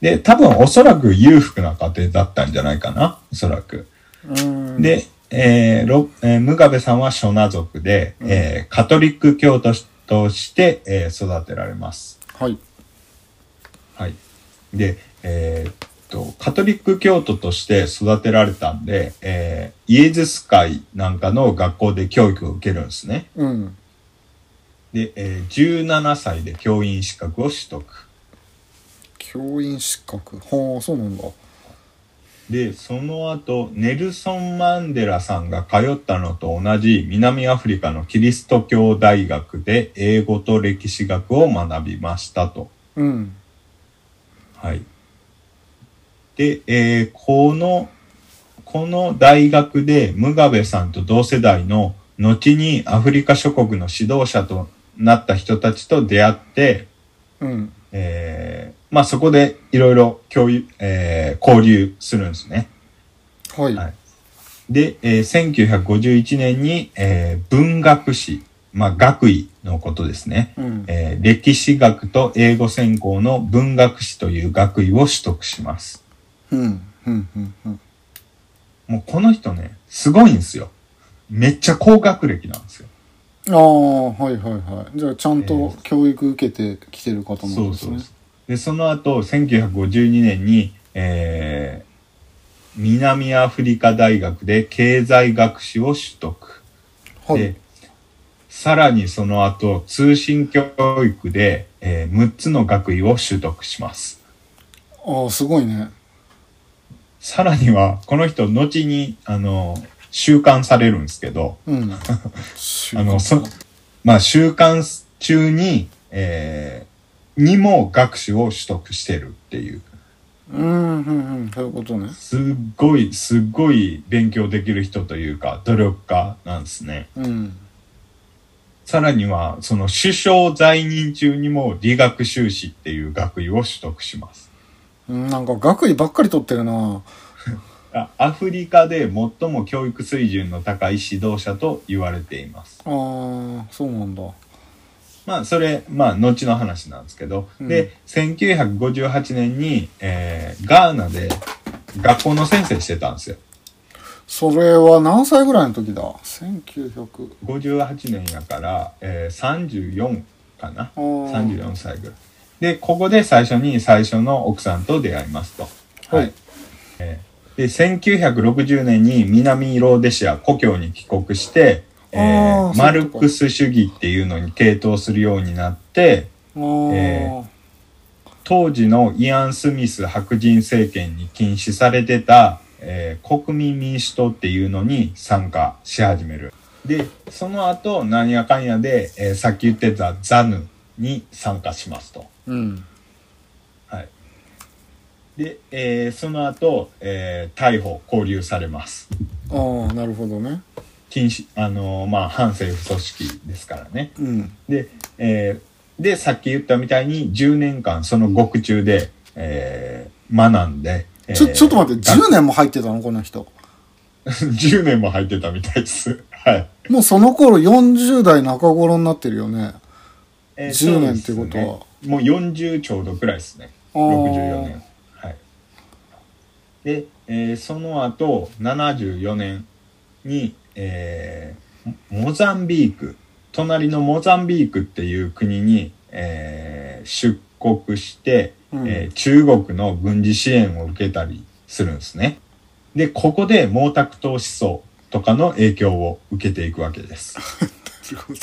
で、多分おそらく裕福な家庭だったんじゃないかな、おそらく。うん。で、えーロえームガベさんは諸ナ族で、えーカトリック教徒として、えー育てられます。はい。はい。で、えーっと、カトリック教徒として育てられたんで、えーイエズス会なんかの学校で教育を受けるんですね。うん。で、えー17歳で教員資格を取得。教員資格？はあ、そうなんだ。で、その後、ネルソン・マンデラさんが通ったのと同じ南アフリカのキリスト教大学で英語と歴史学を学びましたと。うん。はい。で、えーこの、この大学でムガベさんと同世代の後にアフリカ諸国の指導者となった人たちと出会って、うん。えーまあそこでいろいろ共有、えー交流するんですね。はい。はいで、えー1951年に、えー文学史、まあ学位のことですね。うん。えー歴史学と英語専攻の文学史という学位を取得します。うん。うん。うん。うん。もうこの人ね、すごいんですよ。めっちゃ高学歴なんですよ。ああ、はいはいはい。じゃあ、ちゃんと教育受けてきてる方なんですね。で、その後、1952年に、えー南アフリカ大学で経済学士を取得。はいで。、さらにその後、通信教育で、えー6つの学位を取得します。ああ、すごいね。さらには、この人、後に、あの、収監されるんですけど、うん。あの、そ、まあ、週間中に、えーにも学士を取得してるっていう、うん、うん、うん。そういうことね。すっごい、すっごい勉強できる人というか、努力家なんですね。うん。さらには、その首相在任中にも理学修士っていう学位を取得します。うんなんか学位ばっかり取ってるな あアフリカで最も教育水準の高い指導者と言われています。あーそうなんだまあ、それ、まあ、後の話なんですけど、うんで、1958年に、えーガーナで学校の先生してたんですよ。それは何歳ぐらいの時だ？1900 58年やから、えー34かな？あー34歳ぐらい。で、ここで最初に最初の奥さんと出会いますと。はい。えーで、1960年に南ローデシア故郷に帰国して、えーマルクス主義っていうのに傾倒するようになって、あーえ当時のイアン・スミス白人政権に禁止されてた、えー国民民主党っていうのに参加し始める。で、その後、なんやかんやで、えーさっき言ってたザヌに参加しますと。うんはい。で、えーその後、えー逮捕、拘留されます。ああなるほどね禁止、あのーまあ、反政府組織ですからね。うんで、えーで、さっき言ったみたいに10年間その獄中で、えー学んで、えーちょちょっと待って10年も入ってたの？この人 10年も入ってたみたいです。はい。もうその頃40代中頃になってるよねえー10年ってことはねもう40ちょうどくらいですね。あー64年。はい。で、えーその後、74年に、えーモモザンビーク、隣のモザンビークっていう国に、えー出国して、うんえー中国の軍事支援を受けたりするんですね。で、ここで毛沢東思想とかの影響を受けていくわけです。なるほど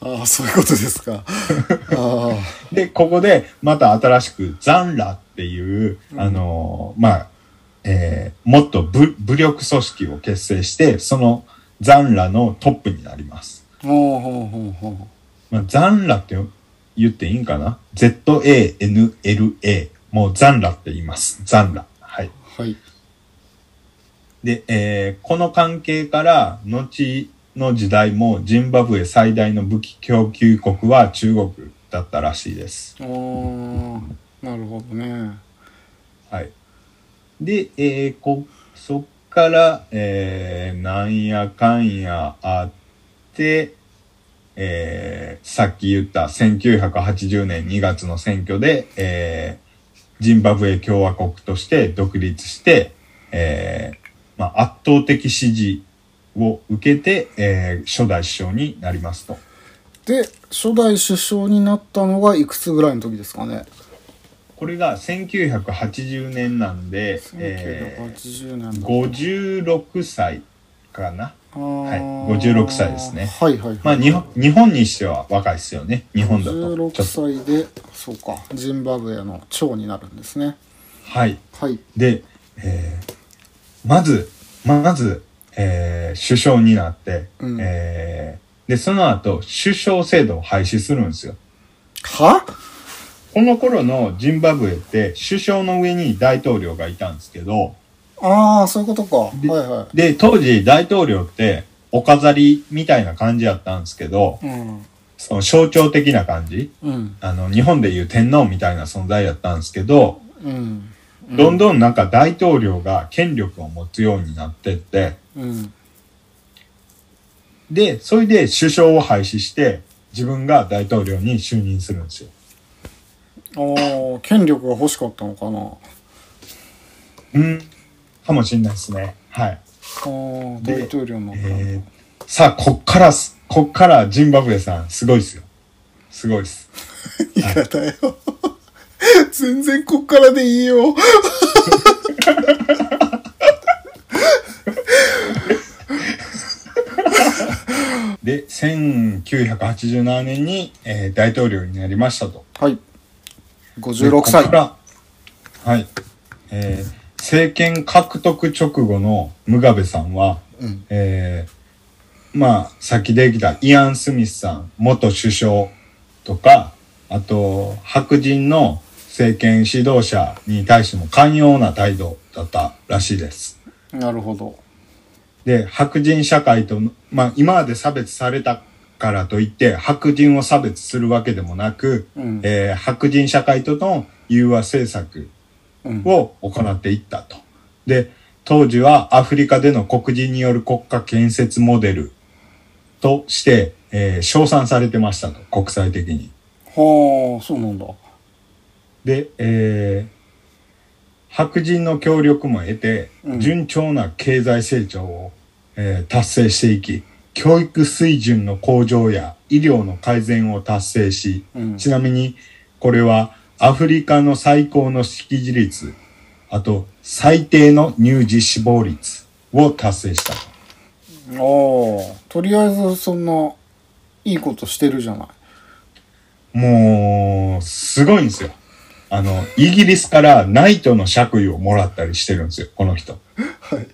ああそういうことですか あで、ここでまた新しくザンラっていう、うんあのーまあ、えーもっと武武力組織を結成して、そのザンラのトップになります。あほうほうほうほまあ、ザンラって言っていいんかな ?Z-A-N-L-A。もうザンラって言います。ザンラ。はい。うはいで、えーこの関係から、後の時代もジンバブエ最大の武器供給国は中国だったらしいです。ああなるほどねはい。で、えーこ、そっから、えーなんやかんやあって、えーさっき言った1980年2月の選挙で、えージンバブエ共和国として独立して、えーまあ、圧倒的支持を受けて、えー初代首相になりますと。で初代首相になったのがいくつぐらいの時ですかね？これが1980年なんで、えー1980年だ56歳かな？はい56歳ですねはいはいはいまあ日本、日本にしては若いですよね。日本だと。ちょ16っと。歳でそうかジンバブエの長になるんですねはい。はいで、えーまず、まず、えー首相になって、うんえーで、その後、首相制度を廃止するんですよ。は？この頃のジンバブエって、首相の上に大統領がいたんですけど、ああそういうことか。はいではで、当時大統領って、お飾りみたいな感じやったんですけど、いうん。その象徴的な感じ。うん。あの、日本でいう天皇みたいな存在やったんですけど、うん。どんどんなんか大統領が権力を持つようになってって、うん。で、それで首相を廃止して、自分が大統領に就任するんですよ。ああ権力が欲しかったのかな。うん。かもしれないですね。はい。大統領のえー、さあ、こっからす、こっからジンバブエさん、すごいですよ。すごいです。言 い方よ全然こっからでいいよで、1987年に、えー大統領になりましたと。はいで56こ歳こからはい。えー政権獲得直後のムガベさんは、うん。えーまあ、さっきできたイアン・スミスさん、元首相とか、あと、白人の政権指導者に対しても寛容な態度だったらしいです。なるほど。で、白人社会と、まあ、今まで差別されたからといって白人を差別するわけでもなく、うん。えー白人社会との融和政策うんを行っていったと。で、当時はアフリカでの黒人による国家建設モデルとして、えー称賛されてましたと、国際的に。はあそうなんだで、えー白人の協力も得てう、ん順調な経済成長を、えー達成していき、教育水準の向上や医療の改善を達成し、うんちなみにこれはアフリカの最高の識字率、あと最低の乳児死亡率を達成したと。ああとりあえずそんないいことしてるじゃないもう、すごいんですよ。あの、イギリスからナイトの爵位をもらったりしてるんですよ、この人。はい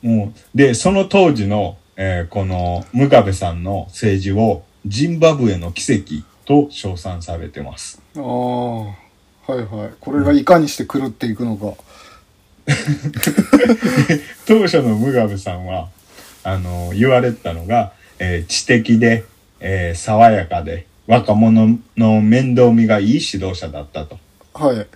もう、で、その当時の、えーこの、ムガベさんの政治を、ジンバブエの奇跡と称賛されてます。ああはいはいこれがいかにして狂っていくのか当初のムガベさんは、あの、言われてたのが、えー知的で、えー爽やかで、若者の面倒見がいい指導者だったと。はい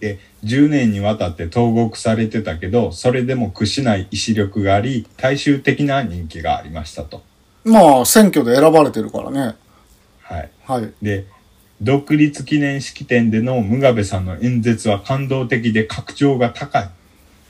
で、10年にわたって投獄されてたけど、それでも屈しない意志力があり、大衆的な人気がありましたと。まあ選挙で選ばれてるからねはい。はいで、独立記念式典でのムガベさんの演説は感動的で格調が高い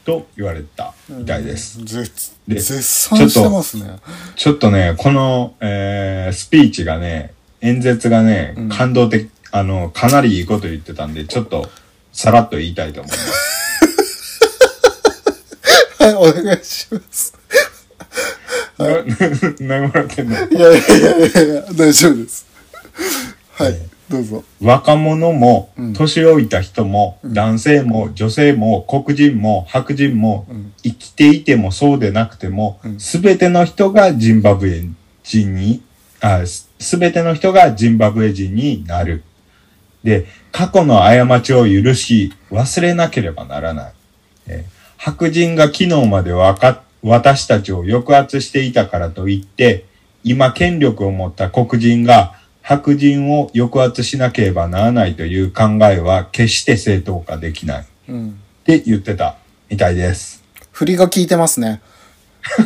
と言われたみたいです。絶で絶賛してますねちょっとね、この、えースピーチがね、演説がねうん、感動的、あの、かなりいいこと言ってたんで、ちょっとさらっと言いたいと思います。はいお願いしますいやいやいやいやいや大丈夫ですはいどうぞ。若者もうん、年老いた人も、男性も、女性も、黒人も、白人も、ん。生きていてもそうでなくてもうん、すべ、ての人がジンバブエ人に、あすべての人がジンバブエ人になる。で、過去の過ちを許し、忘れなければならない。えー白人が昨日までわか、私たちを抑圧していたからといって、今権力を持った黒人が白人を抑圧しなければならないという考えは決して正当化できないっうんて言ってたみたいです。振りが効いてますね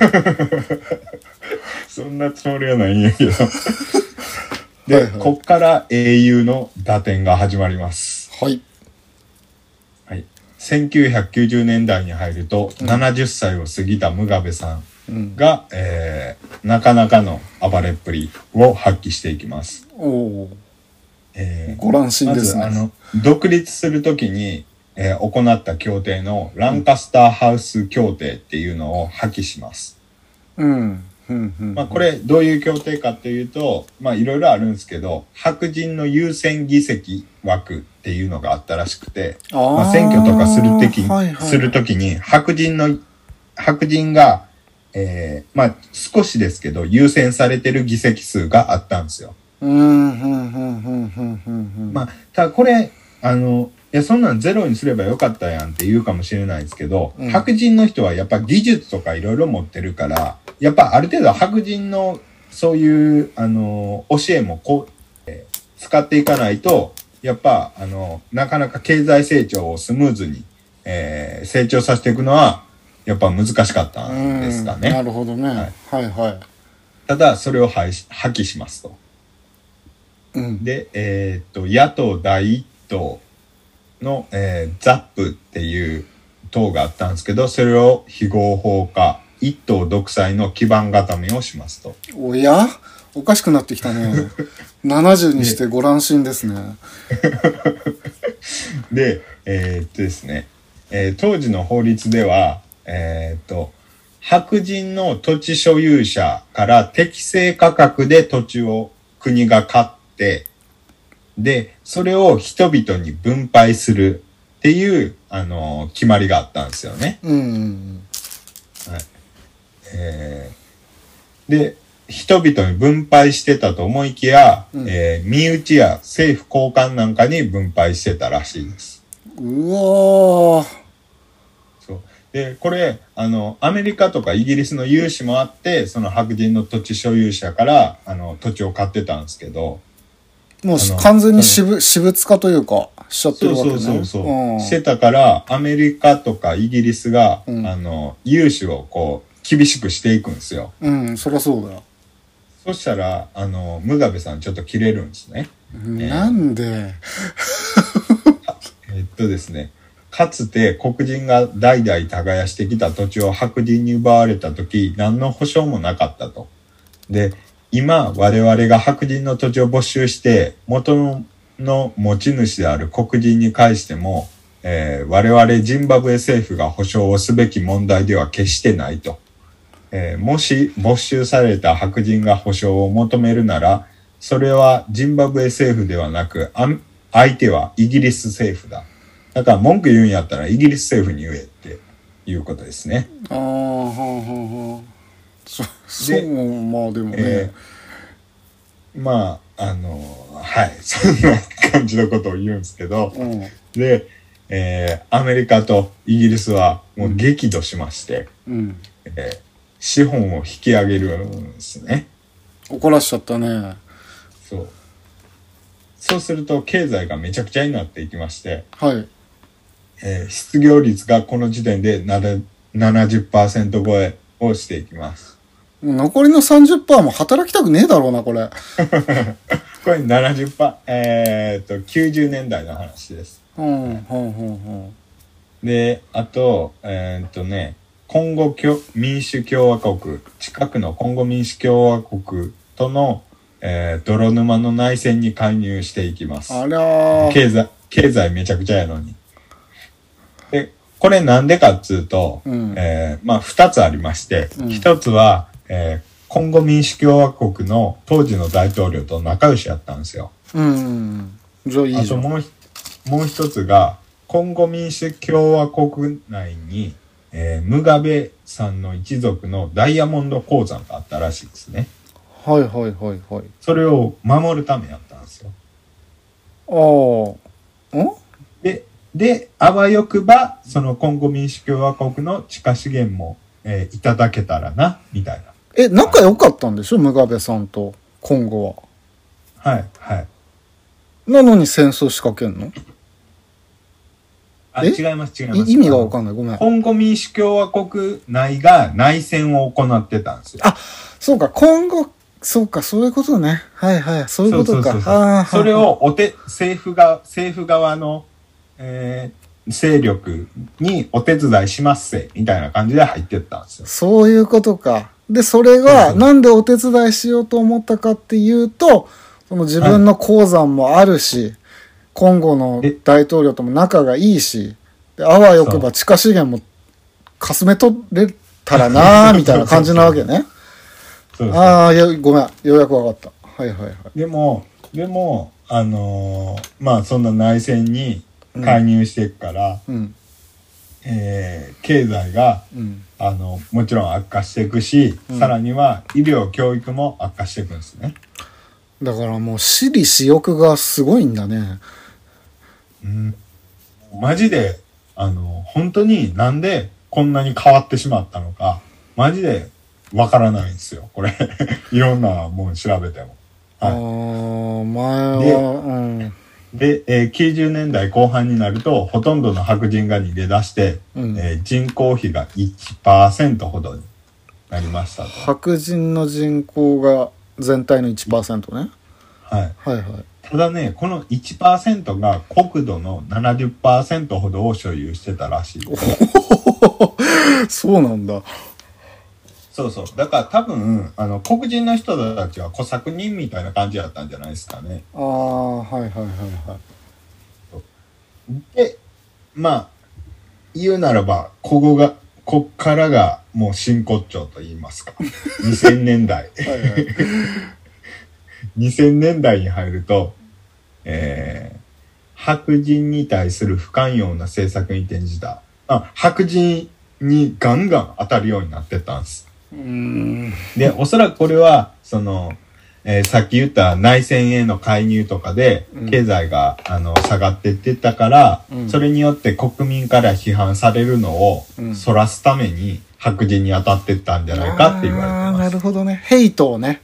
そんなつもりはないんやけど。で、はいはいこっから英雄の打点が始まります。はいはい。1990年代に入ると、70歳を過ぎたムガベさんうんが、えー、なかなかの暴れっぷりを発揮していきます。おおえーご乱心ですねまず、あの、独立するときに、えー行った協定のランカスターハウス協定っていうのを破棄します。うんうんうんまあ、これどういう協定かっていうと、まあ、いろいろあるんですけど、白人の優先議席枠っていうのがあったらしくて、まあ、選挙とかするとき、はいはいするときに、白人の、白人が、えーまあ、少しですけど、優先されてる議席数があったんですよ。うんうんうんうんうんうんうん。まあ、ただこれ、あの、いや、そんなんゼロにすればよかったやんって言うかもしれないですけど、うん。白人の人はやっぱ技術とかいろいろ持ってるから、やっぱある程度白人のそういう、あの、教えもこう、えー使っていかないと、やっぱ、あの、なかなか経済成長をスムーズに、えー成長させていくのは、やっぱ難しかったんですかね。なるほどね、はい。はい、はい。ただ、それを破棄しますと。うん。で、えーっと、野党第一党の、えーザップっていう党があったんですけど、それを非合法化、一党独裁の基盤固めをしますと。おや？おかしくなってきたね。70にしてご乱心ですね。で、えーっとですね、えー当時の法律では、えーっと、白人の土地所有者から適正価格で土地を国が買って、で、それを人々に分配するっていう、あの決まりがあったんですよね。うんうんえーで、人々に分配してたと思いきや、うんえー身内や政府高官なんかに分配してたらしいです。うそう。で、これ、あの、アメリカとかイギリスの融資もあって、その白人の土地所有者から、あの、土地を買ってたんですけど、もう完全に私物私物化というか、しちゃってそうるわけね。そうそうそう、んしてたから、アメリカとかイギリスが、うんあの、融資をこう、厳しくしていくんですよ。うん、そりゃそうだよ。そしたら、あの、ムガベさんちょっと切れるんですね。なんで、えっとですね、かつて黒人が代々耕してきた土地を白人に奪われた時、何の保証もなかったと。で、今我々が白人の土地を没収して、元の持ち主である黒人に返しても、えー我々ジンバブエ政府が保証をすべき問題では決してないと。えーもし没収された白人が保証を求めるなら、それはジンバブエ政府ではなく、相手はイギリス政府だ。だから文句言うんやったらイギリス政府に言えっていうことですね。ああ、はあ、はあ、はあ。そ、そう、まあでもね。えーまあ、あの、はい、そんな感じのことを言うんですけど、うん。で、えーアメリカとイギリスはもう激怒しまして、うん。えー資本を引き上げるんですね。怒らしちゃったね。そう。そうすると経済がめちゃくちゃになっていきまして、はい。えー失業率がこの時点でなで70%超えをしていきます。残りの30%も働きたくねえだろうな、これ。これ70%、えーっと、90年代の話です。うん、うん、うん、で、あと、えーっとね、コンゴ共民主共和国、近くのコンゴ民主共和国との、えー泥沼の内戦に介入していきます。ありゃー。経済、経済めちゃくちゃやのに。で、これなんでかっつうと、うんえーまあ、二つありまして、うん一つは、えーコンゴ民主共和国の当時の大統領と仲良しやったんですよ。うん。じゃあいいあじゃん。ともうひ、もう一つが、コンゴ民主共和国内に、えームガベさんの一族のダイヤモンド鉱山があったらしいですね。はいはいはいはい。それを守るためやったんですよ。ああ。ん？で、で、あわよくば、そのコンゴ民主共和国の地下資源も、えーいただけたらな、みたいえ、仲良かったんでしょ？ムガベさんと、今後は。な。はい、はい。なのに戦争仕掛けんの？あ、え？違います、違います。い意味がわんかんない。ごめん。コンゴ民主共和国内が内戦を行ってたんですよ。あそうか、今後、そうか、そういうことね。はいはい、そういうことか。そうそうそれ、をお手、政府が、政府側の、えー勢力にお手伝いしますせ、みたいな感じで入ってったんですよ。そういうことか。で、それが、なんでお手伝いしようと思ったかっていうと、その自分の鉱山もあるし、今後のえ？大統領とも仲がいいし、であわよくば地下資源もかすめ取れたらなーみたいな感じなわけね。ああ、いや、ごめん。ようやくわかった。はいはいはい。でも、でも、あのーまあ、そんな内戦に介入していくから、うん。えー経済が、うん。あの、もちろん悪化していくし、うんさらには医療、教育も悪化していくんですね。だからもう私利私欲がすごいんだね。うん。マジで、あの、本当になんでこんなに変わってしまったのか、マジでわからないんですよ、これ。いろんなもん調べても。ああは前は、うん。い。で、えー90年代後半になると、ほとんどの白人が逃げ出して、うんえー人口比が1%ほどになりましたと。白人の人口が全体の1%ね。はい。はいはい。ただね、この1%が国土の70%ほどを所有してたらしい。そうなんだ。そうそう。だから多分、あの、黒人の人たちは小作人みたいな感じだったんじゃないですかね。ああ、はいはいはいはい。で、まあ、言うならば、ここが、こっからがもう真骨頂と言いますか。2000年代。はいはい。2000年代に入ると、えー、白人に対する不寛容な政策に転じた。あ、白人にガンガン当たるようになってったんです。で、おそらくこれは、その、えーさっき言った内戦への介入とかでうん、経済が、あの、下がってってたから、うんそれによって国民から批判されるのを、うんそらすために、白人に当たってったんじゃないかって言われてます。るほどね。ヘイトをね、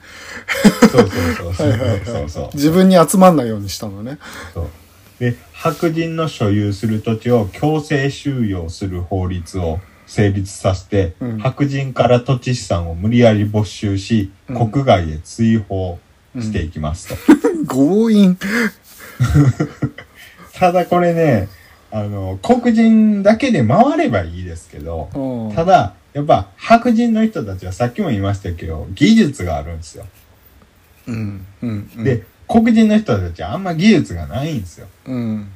そうそうそうそう はいはいはいそうそう。自分に集まんないようにしたのね。そうで白人の所有する土地を強制収容する法律を成立させて、うん白人から土地資産を無理やり没収し、うん国外へ追放していきますと。強引。ただこれねあの黒人だけで回ればいいですけど、うんただやっぱ白人の人たちはさっきも言いましたけど技術があるんですよ。うん。うん。うんで、黒人の人たちはあんま技術がないんですよ。うん。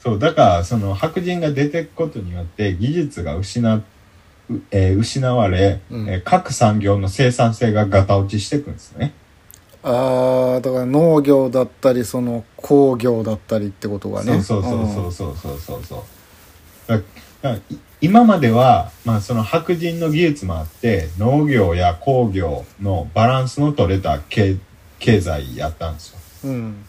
そうだからその白人が出ていくことによって技術が失,、えー、失われ、うん、えー、各産業の生産性がガタ落ちしていくんですね。ああだから農業だったりその工業だったりってことがね。そうそうそうそうそうそうそう、う、今までは、まあ、その白人の技術もあって農業や工業のバランスの取れた経経済やったんですよ、うん、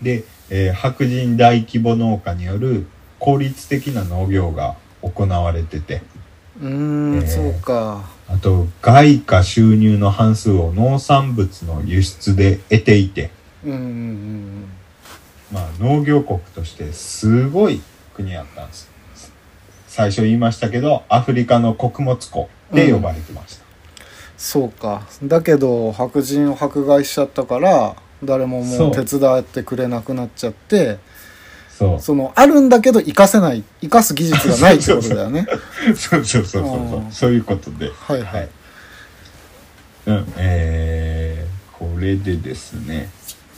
でえー白人大規模農家による効率的な農業が行われてて、うーん、えーそうか。あと、外貨収入の半数を農産物の輸出で得ていて、うんうんうんまあ農業国としてすごい国やったんです。最初言いましたけど、アフリカの穀物庫で呼ばれてました。そうか。だけど、白人を迫害しちゃったから、誰ももそうう手伝ってくれなくなっちゃって、そう。その、あるんだけど活かせない、活かす技術がないってことだよね。そうそうそうそうそううんそういうことで。はいはい。うん、えー、これでですね、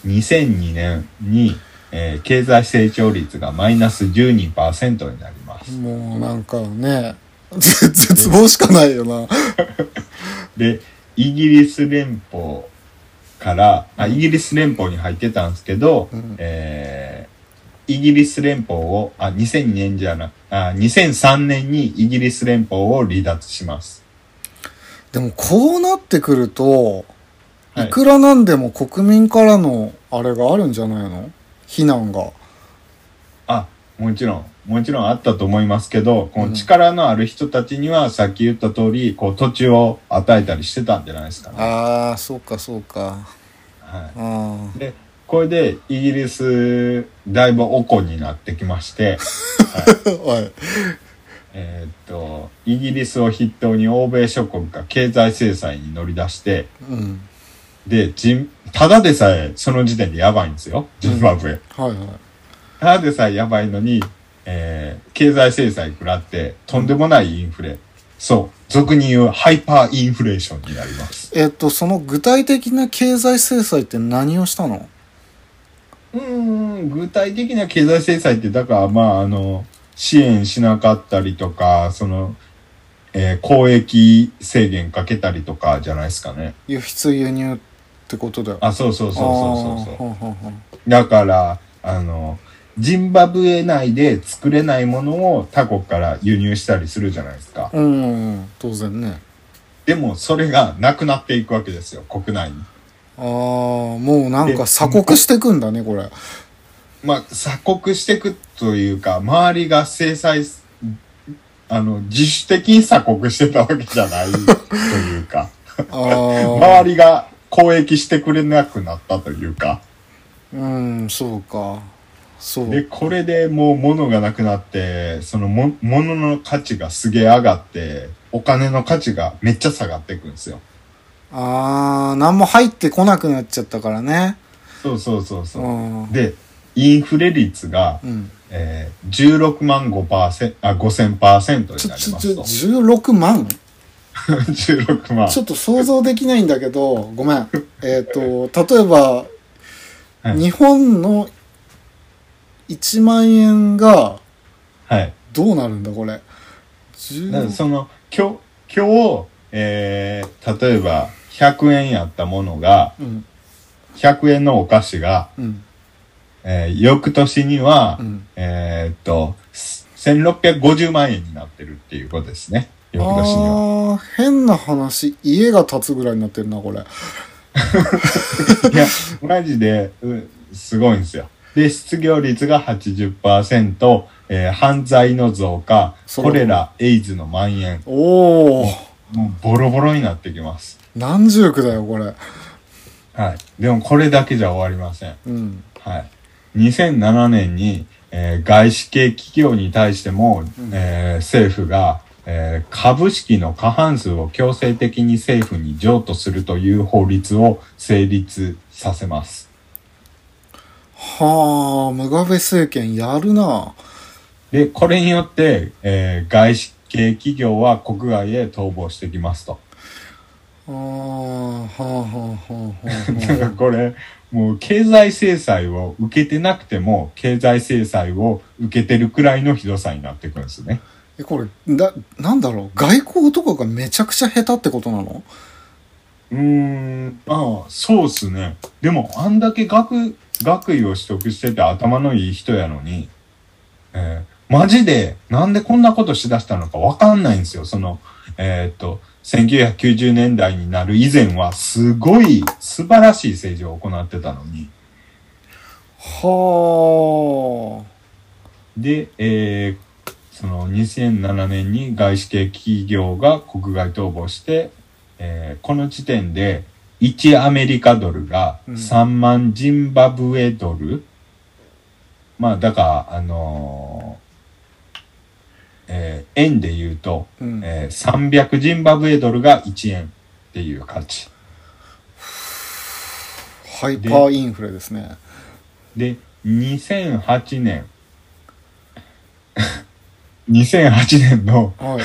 2002年に、えー経済成長率がマイナス12%になります。もうなんかね、ぜ絶望しかないよな。で、イギリス連邦から、あ、イギリス連邦に入ってたんですけど、うん。えーイギリス連邦を、あ、2002年じゃな、あ、2003年にイギリス連邦を離脱します。でもこうなってくると、はい。いくらなんでも国民からのあれがあるんじゃないの？非難が。あ、もちろん、もちろんあったと思いますけど、この力のある人たちには、さっき言った通り、こう土地を与えたりしてたんじゃないですかね。ああ、そうかそうか。はあい。で、これでイギリス、だいぶおこになってきまして、あ。はい。えーっと、イギリスを筆頭に欧米諸国が経済制裁に乗り出して、うん。で、ただでさえその時点でやばいんですよ、ジンバブエ。はいはい。ただでさえやばいのに、えー経済制裁食らって、とんでもないインフレ。そう、俗に言うハイパーインフレーションになります。えっと、その具体的な経済制裁って何をしたの？うーん、具体的な経済制裁って、だから、まあ、あの、支援しなかったりとか、その、えー交易制限かけたりとかじゃないですかね。輸出輸入ってことだよ。あ、そうそうそうそうそうそう。だから、あの、ジンバブエ内で作れないものを他国から輸入したりするじゃないですか。うんうん、当然ね。でも、それがなくなっていくわけですよ、国内に。ああ、もうなんか鎖国してくんだね、これ。まあ、鎖国していくというか、周りが制裁す、あの、自主的に鎖国してたわけじゃないというか。周りが交易してくれなくなったというか、うん、そうか。そう。で、これでもう物がなくなって、そのも、物の価値がすげえ上がって、お金の価値がめっちゃ下がっていくんですよ。ああ、何も入ってこなくなっちゃったからね。そうそうそうそうう。ん。で、インフレ率が、うん。えー、16万5%、あ、5000%ちょ、になりますと。16万？16万。ちょっと想像できないんだけど、ごめん。えっ、と、例えば、はい日本の1万円がはい。どうなるんだ、これ？だから10その、今日、今日、えー、例えば、100円やったものが、うん、100円のお菓子が、うん、えー、翌年には、うん。えーっと、1650万円になってるっていうことですね。翌年には。ああ、変な話、家が建つぐらいになってるな、これ。いや、マジで、うんすごいんですよ。で、失業率が80%、えー犯罪の増加、コレラ、エイズの蔓延、おおもうボロボロになってきます。何十億だよこれはい。でもこれだけじゃ終わりません。うんはい。2007年に、えー外資系企業に対しても、うんえー政府が、えー株式の過半数を強制的に政府に譲渡するという法律を成立させます。はあムガベ政権やるなで、これによって、えー外資系企業は国外へ逃亡してきますと。あーはあはあはあなんかはこれ、もう経済制裁を受けてなくても、経済制裁を受けてるくらいのひどさになってくるんですね。えこれだなんだろう？外交とかがめちゃくちゃ下手ってことなの？うーん、ああ、そうっすね。でも、あんだけ学、学位を取得してて頭のいい人やのに、えーマジで、なんでこんなことしだしたのかわかんないんですよ。その、えーっと、1990年代になる以前は、すごい素晴らしい政治を行ってたのに、はで、えーその2007年に外資系企業が国外逃亡して、えーこの時点で1アメリカドルがうん。3万ジンバブエドル、まあだから、あのーえー円で言うと、あうん。えー300ジンバブエドルが1円っていう価値。ハイパーインフレですね。で、2008年、2008年のはい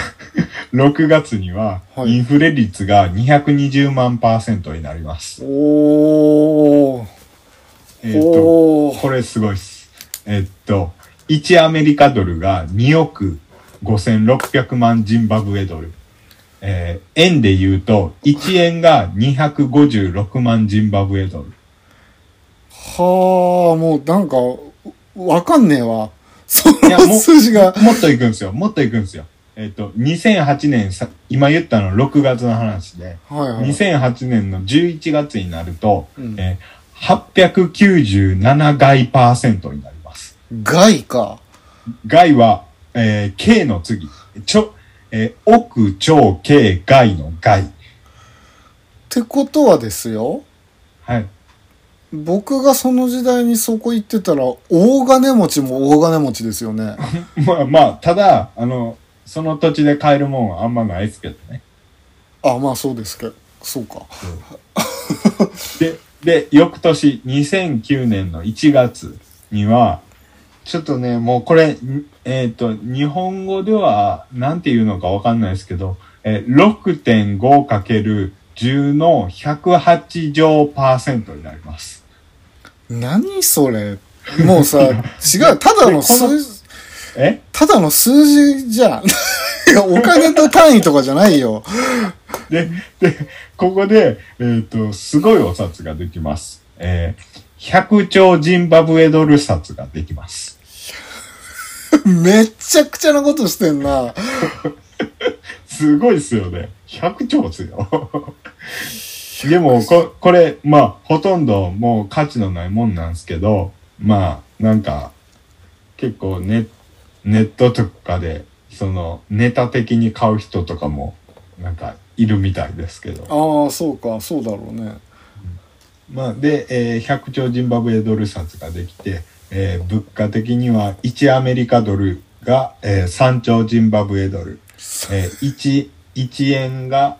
6月には、はいインフレ率が220万パーセントになります。おーえっ、と、これすごいっす。えっと、1アメリカドルが2億5600万ジンバブエドル。えー円で言うと、1円が256万ジンバブエドル。はあもうなんかわかんねえわそいやもうの数字がもっといくんですよ。もっといくんですよ。えっ、と、2008年さ、今言ったの6月の話で、はいはい2008年の11月になると、うんえー897外パーセントになります。外か外は、えー K の次。ちょ、えー奥、超、K、外の外。ってことはですよはい。僕がその時代にそこ行ってたら大金持ちも大金持ちですよね まあまあ、ただ、あの、その土地で買えるもんはあんまないですけどね。あまあそうですけどそうかで、で、翌年、2009年の1月には、ちょっとね、もうこれ、んえっ、と、日本語では、なんて言うのかわかんないですけど、えー 6.5×10 の108乗パーセントになります。何それ？もうさ 違うただの数字え？ただの数字じゃん お金と単位とかじゃないよ で、で、ここで、えっ、と、すごいお札ができます。えー、100兆ジンバブエドル札ができます。めっちゃくちゃなことしてんなすごいっすよね。100兆っすよ。でも、こ、これ、まあ、ほとんどもう価値のないもんなんですけど、まあ、なんか、結構ネネットとかで、その、ネタ的に買う人とかも、なんか、いるみたいですけど。ああそうかそうだろうねまあ、で、えー100兆ジンバブエドル札ができて、えー物価的には1アメリカドルが、えー3兆ジンバブエドル。えー、1、1円が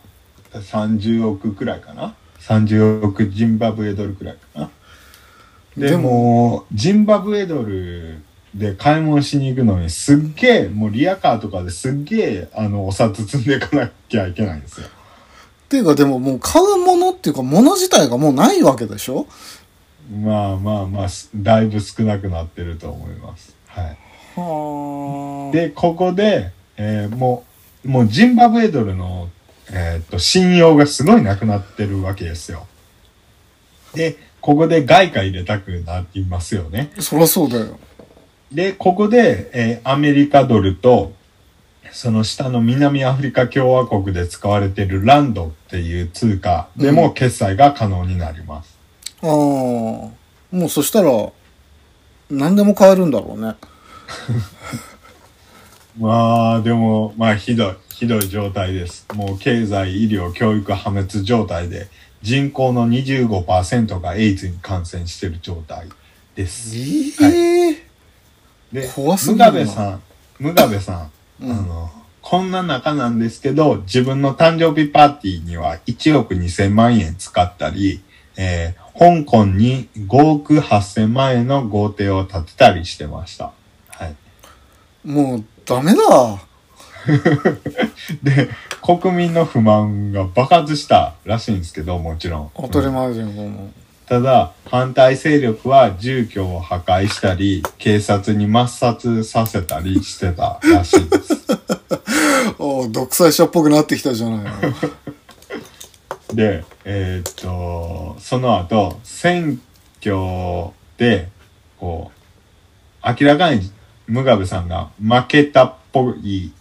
30億くらいかな ?30 億ジンバブエドルくらいかな？ででもも、ジンバブエドルで買い物しに行くのにすっげえ、もうリアカーとかですっげえ、あの、お札積んでいかなきゃいけないんですよ。っていうかでももう買うものっていうか物自体がもうないわけでしょ？まあまあまあ、すだいぶ少なくなってると思います。はい。はあで、ここで、えーもう、もうジンバブエドルの、えーっと、信用がすごいなくなってるわけですよ。で、ここで外貨入れたくなっていますよね。そりゃそうだよで、ここで、えーアメリカドルと、その下の南アフリカ共和国で使われているランドっていう通貨でも決済が可能になります。ああもうそしたら何でも買えるんだろうね まあ、でも、まあ、ひどい、ひどい状態です。もう経済、医療、教育破滅状態で、人口の25%がエイズに感染している状態です。ええで、怖すぎムるなガベさん、ムガベさん、うんあの、こんな中なんですけど、自分の誕生日パーティーには1億2000万円使ったり、えー香港に5億8000万円の豪邸を建てたりしてました。はい。もうダメだ で、国民の不満が爆発したらしいんですけど、もちろん。当たり前じゃんもただ、反対勢力は住居を破壊したり、警察に抹殺させたりしてたらしいです。う おう独裁者っぽくなってきたじゃないの で、えーっと、その後、選挙で、こう、明らかにムガベさんが負けたっぽい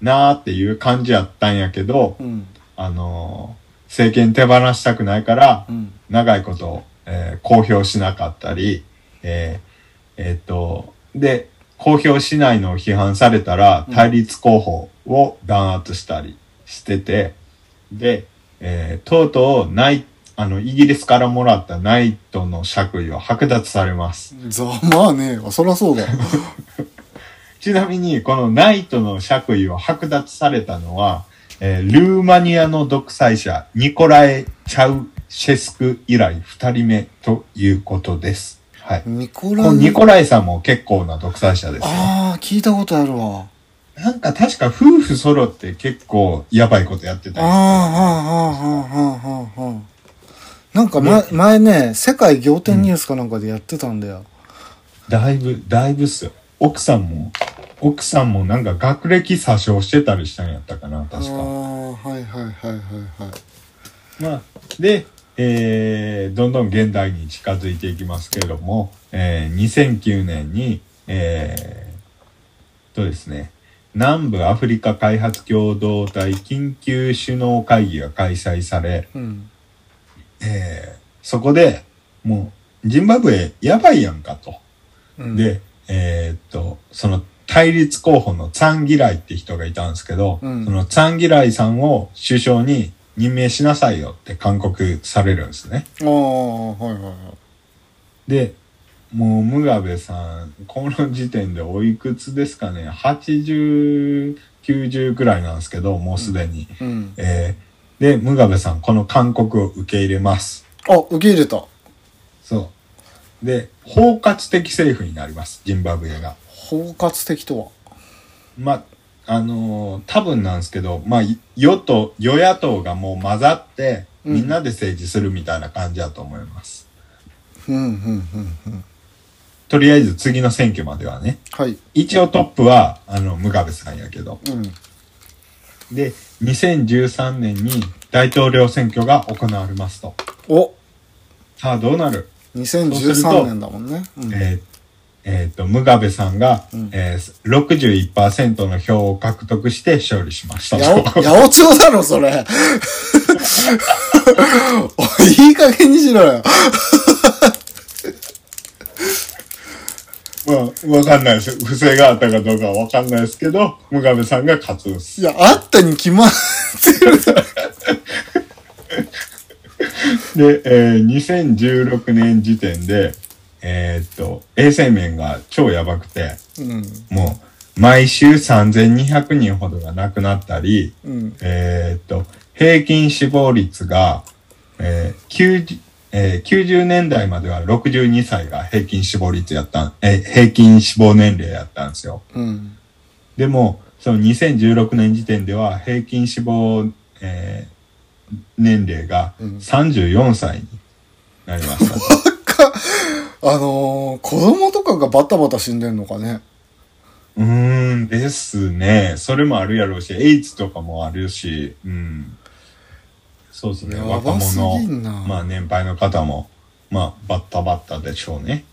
なーっていう感じやったんやけど、うん。あのー政権手放したくないから、うん。長いこと、えー公表しなかったり、えーえーっと、で、公表しないのを批判されたら、うん。対立候補を弾圧したりしてて、で、えーとうとう、ナイ、あの、イギリスからもらったナイトの爵位を剥奪されます。ざまあねそりゃそうだ ちなみに、このナイトの爵位を剥奪されたのは、えールーマニアの独裁者、ニコラエ・チャウシェスク以来二人目ということです。はい。ニコこラのニコライさんも結構な独裁者ですよ。ああ聞いたことあるわなんか確か夫婦揃って結構やばいことやってたああ、あ、はあ、はあ、はあ、はあ。なんか前、前ね、世界仰天ニュースかなんかでやってたんだよ。だいぶ、だいぶっすよ。奥さんも、奥さんもなんか学歴詐称してたりしたんやったかな、ああ確か。ー、はいはいはいはいはい。まあ、で、えー、どんどん現代に近づいていきますけれども、えー、2009年に、えー、とですね、南部アフリカ開発共同体緊急首脳会議が開催され、うん。えー、そこでもう、ジンバブエやばいやんかと。うん、で、えーっと、その対立候補のツァンギライって人がいたんですけど、うんそのツァンギライさんを首相に任命しなさいよって勧告されるんですね。ああ、はいはいはい。で、もうムガベさん、この時点でおいくつですかね ?80、90くらいなんですけど、もうすでに。うん。えーで、ムガベさん、この勧告を受け入れます。あ、受け入れた。そう。で、包括的政府になります、ジンバブエが。包括的とは？まあ、あのー多分なんですけど、まあ、い与党、与野党がもう混ざって、うんみんなで政治するみたいな感じだと思います。うん、うん、うん、うん。とりあえず次の選挙まではね。はい。一応トップは、あの、ムガベさんやけど。うん。で、2013年に大統領選挙が行われますと。おさあ、どうなる、2013年だもんね。うん。えーえーと、ムガベさんが、うんえー、61%の票を獲得して勝利しましたと。やお、八百長だろ、それ。おい、いい加減にしろよ。まあ、わかんないです。不正があったかどうかはわかんないですけど、ムガベさんが勝つんです。いや、あったに決まってる。で、えー2016年時点で、えーっと、衛生面が超やばくて、うん。もう、毎週3200人ほどが亡くなったり、うん。えーっと、平均死亡率が、えー 90, えー90年代までは62歳が平均死亡率やったん、えー平均死亡年齢やったんですよ。うん。でも、その2016年時点では平均死亡、えー年齢がうん34歳になりました。か、あのー、子供とかがバタバタ死んでんのかね。うーんですね。それもあるやろうし、エイズとかもあるし、うん。そうですね。や若者。まあ年配の方も、まあバッタバッタでしょうね。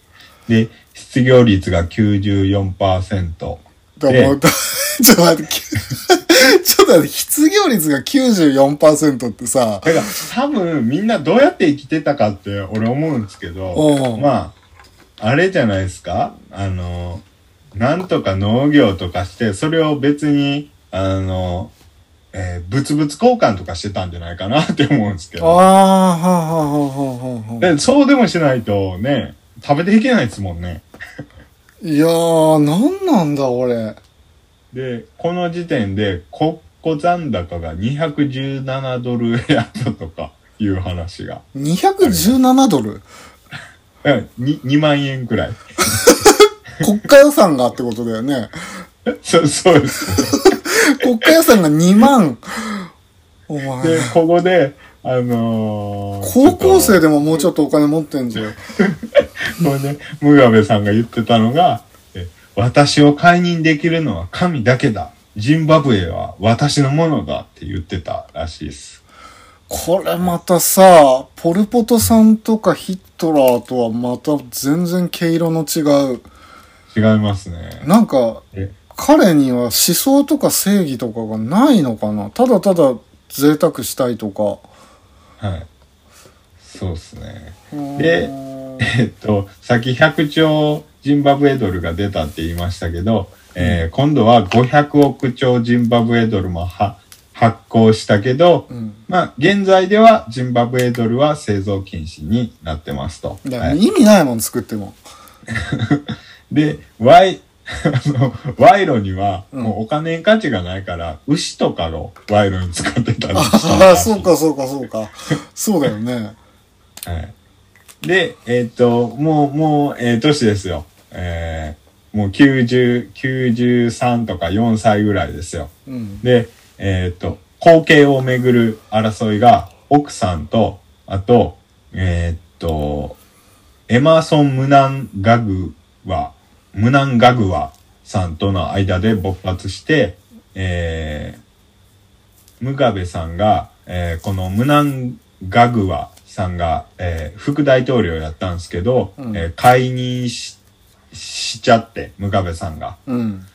で、失業率が94%。だからも ちょっと待って、き ちょっと待って、失業率が94%ってさ、だから多分みんなどうやって生きてたかって俺思うんですけうど、んまあ、あれじゃないですか？あの、なんとか農業とかして、それを別に、あの、えー物々交換とかしてたんじゃないかなって思うんですけああ、ど。はあ、はあ、はあ、はあ、はあ。でそうでもしないとね、食べていけないですもんね。いやー、なんなんだ、俺。で、この時点で国庫残高が217ドルやったとかいう話が。217ドル？うんに 2, 万円くらい。国家予算がってことだよね。そうそうです。国家予算が2万。お前。で、ここで、あのー高校生でももうちょっとお金持ってんじゃん。これね、ムガベさんが言ってたのが、え私を解任できるのは神だけだ。ジンバブエは私のものだって言ってたらしいです。これまたさ、ポルポトさんとかヒットラーとはまた全然毛色の違う。違いますね。なんか、え彼には思想とか正義とかがないのかな？ただただ贅沢したいとか。はい。そうですね。でえっと、さっき100兆ジンバブエドルが出たって言いましたけど、えー今度は500億兆ジンバブエドルもは発行したけど、うん。まあ、現在ではジンバブエドルは製造禁止になってますと。意味ないもん作っても。で、ワイ、あの、賄賂には、うんもうお金に価値がないから、牛とかの賄賂に使ってたりしたああ、そうかそうかそうか。そうだよね。はい。で、えっ、と、もう、もう、ええ年ですよ。えー、もう90、93とか4歳ぐらいですよ。うん。で、えっ、と、後継をめぐる争いが、奥さんと、あと、えっ、と、エマーソン・ムナン・ガグワ、ムナン・ガグワさんとの間で勃発して、えー、ムガベさんが、えーこのムナン・ガグワさんが、えー副大統領やったんですけど、うんえー解任し、しちゃって、ムガベさんが。うん。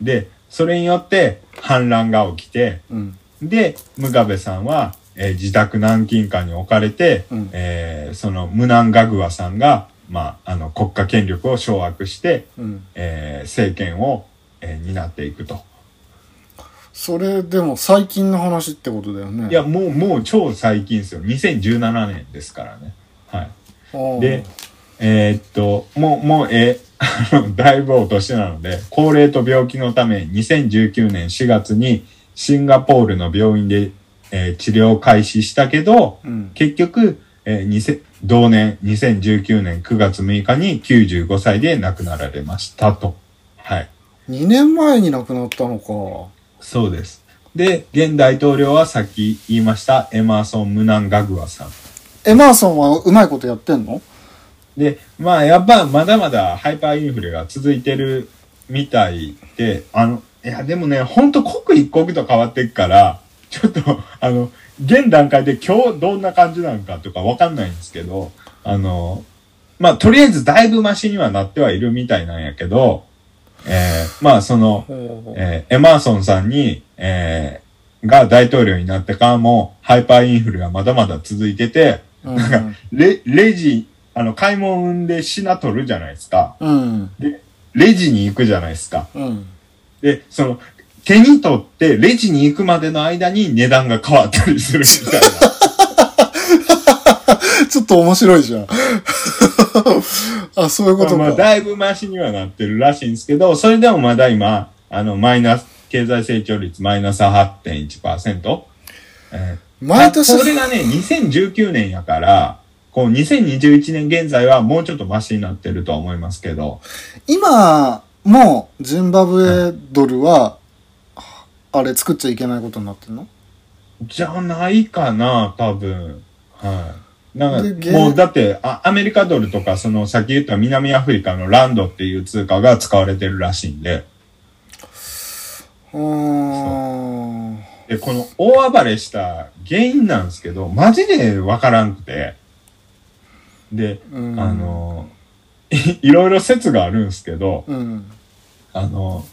で、それによって反乱が起きて、うん。で、ムガベさんは、えー自宅軟禁下に置かれて、うんえーそのムナンガグワさんが、まあ、あの、国家権力を掌握して、うん。えー政権を、えー担っていくと。それでも最近の話ってことだよね。いや、もう、もう超最近ですよ。2017年ですからね。はい。で、えーっと、もう、もう、えーあのだいぶお年なので、高齢と病気のため、2019年4月にシンガポールの病院で、えー治療を開始したけど、うん。結局、えー2000同年2019年9月6日に95歳で亡くなられましたと。はい。2年前に亡くなったのか。そうです。で、現大統領はさっき言いましたエマーソン・ムナンガグワさん。エマーソンはうまいことやってんの？で、まあやっぱまだまだハイパーインフレが続いてるみたいで、あの、いやでもね、ほんと刻一刻と変わっていくから、ちょっと、あの、現段階で今日どんな感じなのかとかわかんないんですけど、あの、まあとりあえずだいぶマシにはなってはいるみたいなんやけど、えーまあその、えーエマーソンさんに、えーが大統領になってからも、ハイパーインフレがまだまだ続いてて、うんなんか、レ、レジ、あの、買い物で品取るじゃないですか。うん。レジに行くじゃないですか。うん。で、その、手に取ってレジに行くまでの間に値段が変わったりするみたいな。ちょっと面白いじゃん。あ、そういうことまあ、か。だいぶマシにはなってるらしいんですけど、それでもまだ今、あの、マイナス、経済成長率マイナス8.1%。えー毎年あこれがね、2019年やから、こう、2021年現在はもうちょっとマシになってるとは思いますけど、今、もう、ジンバブエドルは、あれ作っちゃいけないことになってんの？じゃないかな、多分。はい。なんか、もうだってあ、アメリカドルとか、その、さっき言った南アフリカのランドっていう通貨が使われてるらしいんで、うーん。で、この大暴れした原因なんですけど、マジでわからんくて、で、うんあ、の、い いろいろ説があるんですけど、うん。あの、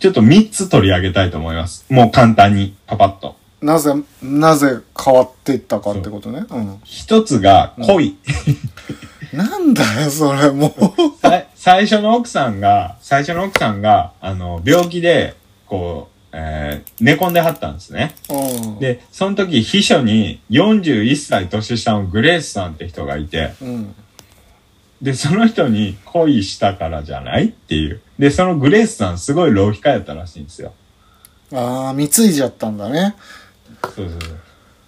ちょっと3つ取り上げたいと思います。もう簡単に、パパッと。なぜ、なぜ変わっていったかってことね。うん。一つが恋。なんだよ、それ、もう。さ最初の奥さんが、最初の奥さんが、あの、病気で、こう、えー寝込んではったんですね。うん。で、その時、秘書に41歳年下のグレースさんって人がいて、うん。で、その人に恋したからじゃないっていう。で、そのグレースさんすごい浪費家やったらしいんですよ。ああ、貢いじゃったんだね。そうそうそう。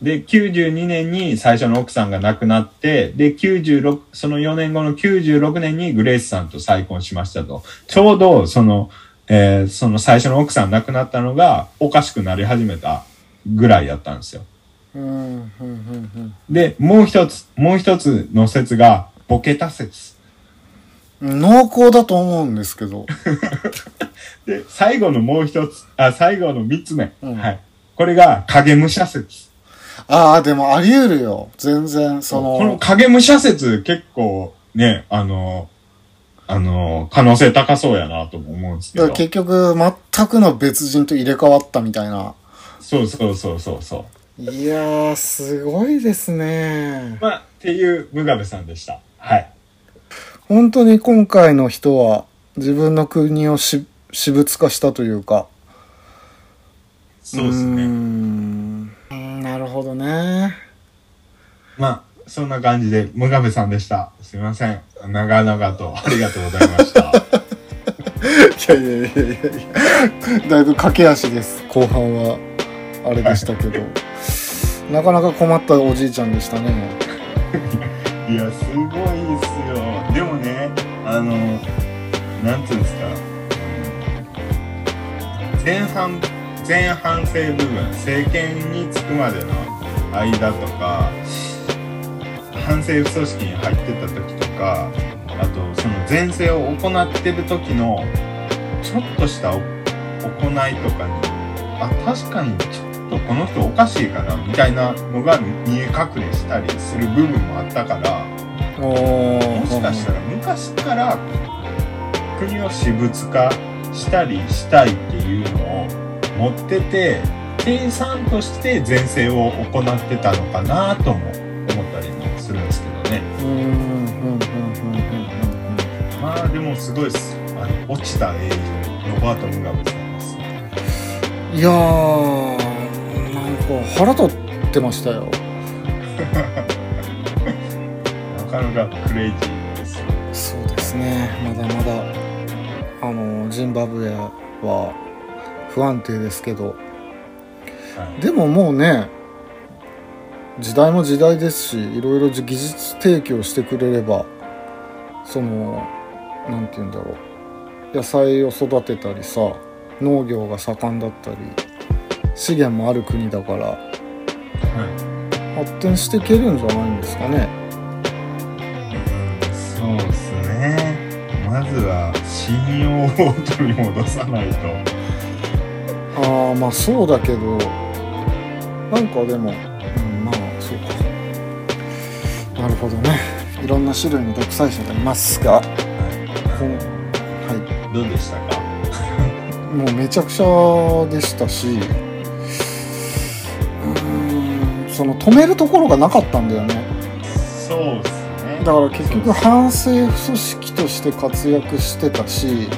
で、92年に最初の奥さんが亡くなって、で、96、その4年後の96年にグレースさんと再婚しましたと。ちょうど、その、えーその最初の奥さん亡くなったのがおかしくなり始めたぐらいやったんですよ。うん、うん、うん、で、もう一つ、もう一つの説が、ボケた説。うん。濃厚だと思うんですけど。で、最後のもう一つ、あ、最後の三つ目。うんはい。これが影武者説。ああ、でもあり得るよ。全然、その。この影武者説結構ね、あの、あの、可能性高そうやなとも思うんですけどだから。結局、全くの別人と入れ替わったみたいな。そうそうそうそうそう。いやー、すごいですね。まあ、っていうムガベさんでした。はい。本当に今回の人は自分の国をし私物化したというか。ーそうですね。んうんなるほどね。まあ、そんな感じで、ムガベさんでした。すいません。長々とありがとうございました。いやいやいやいや。だいぶ駆け足です。後半は。あれでしたけど。なかなか困ったおじいちゃんでしたね。いや、すごいですよ。でもね、あの、なんつうんですか。前半、前半生部分、政権に着くまでの間とか、反政府組織に入ってた時とか、あと、その前世を行ってる時の、ちょっとした行いとかに、あ、確かにちょっとこの人おかしいかな、みたいなのが見え隠れしたりする部分もあったから、もしかしたら昔から国を私物化したりしたいっていうのを持ってて計算として前世を行ってたのかなとも思ったりもするんですけどね。まあでもすごいです。あの落ちた英雄ロバート・ムガベさんですいや腹立ってましたよ。なかなかクレイジーですよ。そうですね。まだまだあのジンバブエは不安定ですけど。はい。でももうね時代も時代ですしいろいろ技術提供してくれればそのなんて言うんだろう。野菜を育てたりさ農業が盛んだったり資源もある国だからは発展していけるんじゃないんですかね。いそうですね。まずは信用を取り戻さないと。ああまあそうだけどなんかでも、うん、まあそうか。なるほどね。いろんな種類の独裁者がいますがはこんはい。どうでしたか？もうめちゃくちゃでしたし止めるところがなかったんだよね。そうですね。だから結局反政府組織として活躍してたしうん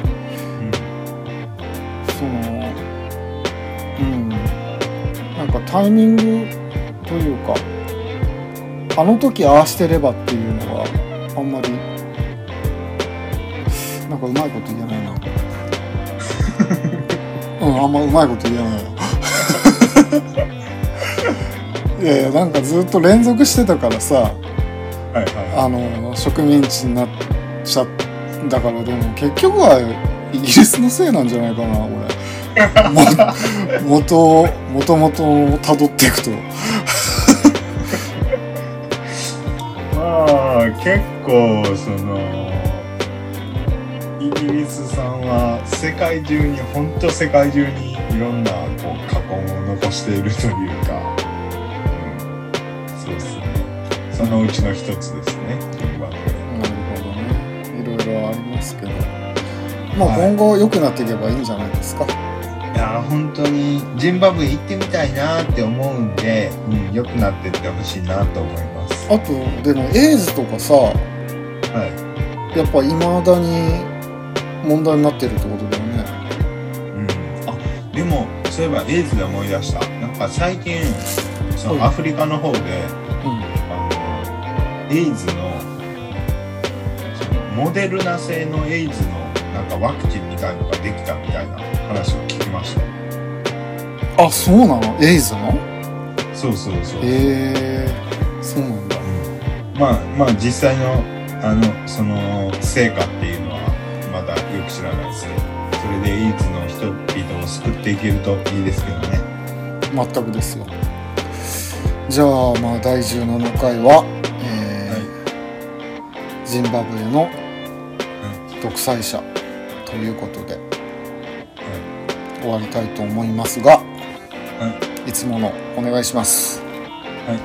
そのうん。なんかタイミングというかあの時ああしてればっていうのはあんまりなんかうまいこと言えないな。うんあんまうまいこと言えない。ないやいやなんかずっと連続してたからさはいはあの植民地になっちゃだからでも。結局はイギリスのせいなんじゃないかな俺。も元を元々をたどっていくと。いまあ結構そのイギリスさんは世界中に本当世界中にいろんなこう過去を残しているというか、そのうちの一つですね。今なるほどね。いろいろありますけど。まあはい今後良くなっていけばいいんじゃないですか、いやー本当にジンバブエ行ってみたいなって思うんで、うん、良くなってってほしいなと思います。あとでもエイズとかさはい。やっぱ未だに問題になってるってことだよね。うん、あでもそういえばエイズで思い出した。なんか最近そはい。のアフリカの方で、うんあのエイズのそのモデルナ製のエイズのなんかワクチンみたいのができたみたいな話を聞きました。あそうなの？エイズの？そうそうそう、へえそうなんだ。うん。まあまあ実際のあのその成果っていうのはまだよく知らないですけどそれでエイズの人々を救っていけるといいですけどね。全くですよ。じゃあまあ第17回は、えージンバブエの独裁者。ということで。終わりたいと思いますが、い、つものお願いします。えー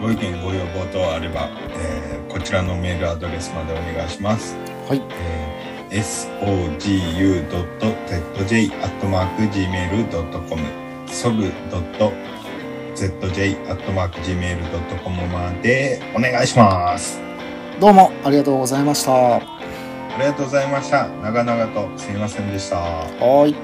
ご意見ご要望等あれば、えーこちらのメールアドレスまでお願いします。はい。えー sogu.zj.gmail.com sog.zj.gmail.com までお願いします。どうもありがとうございましたはありがとうございました。長々とすいませんでした。ーい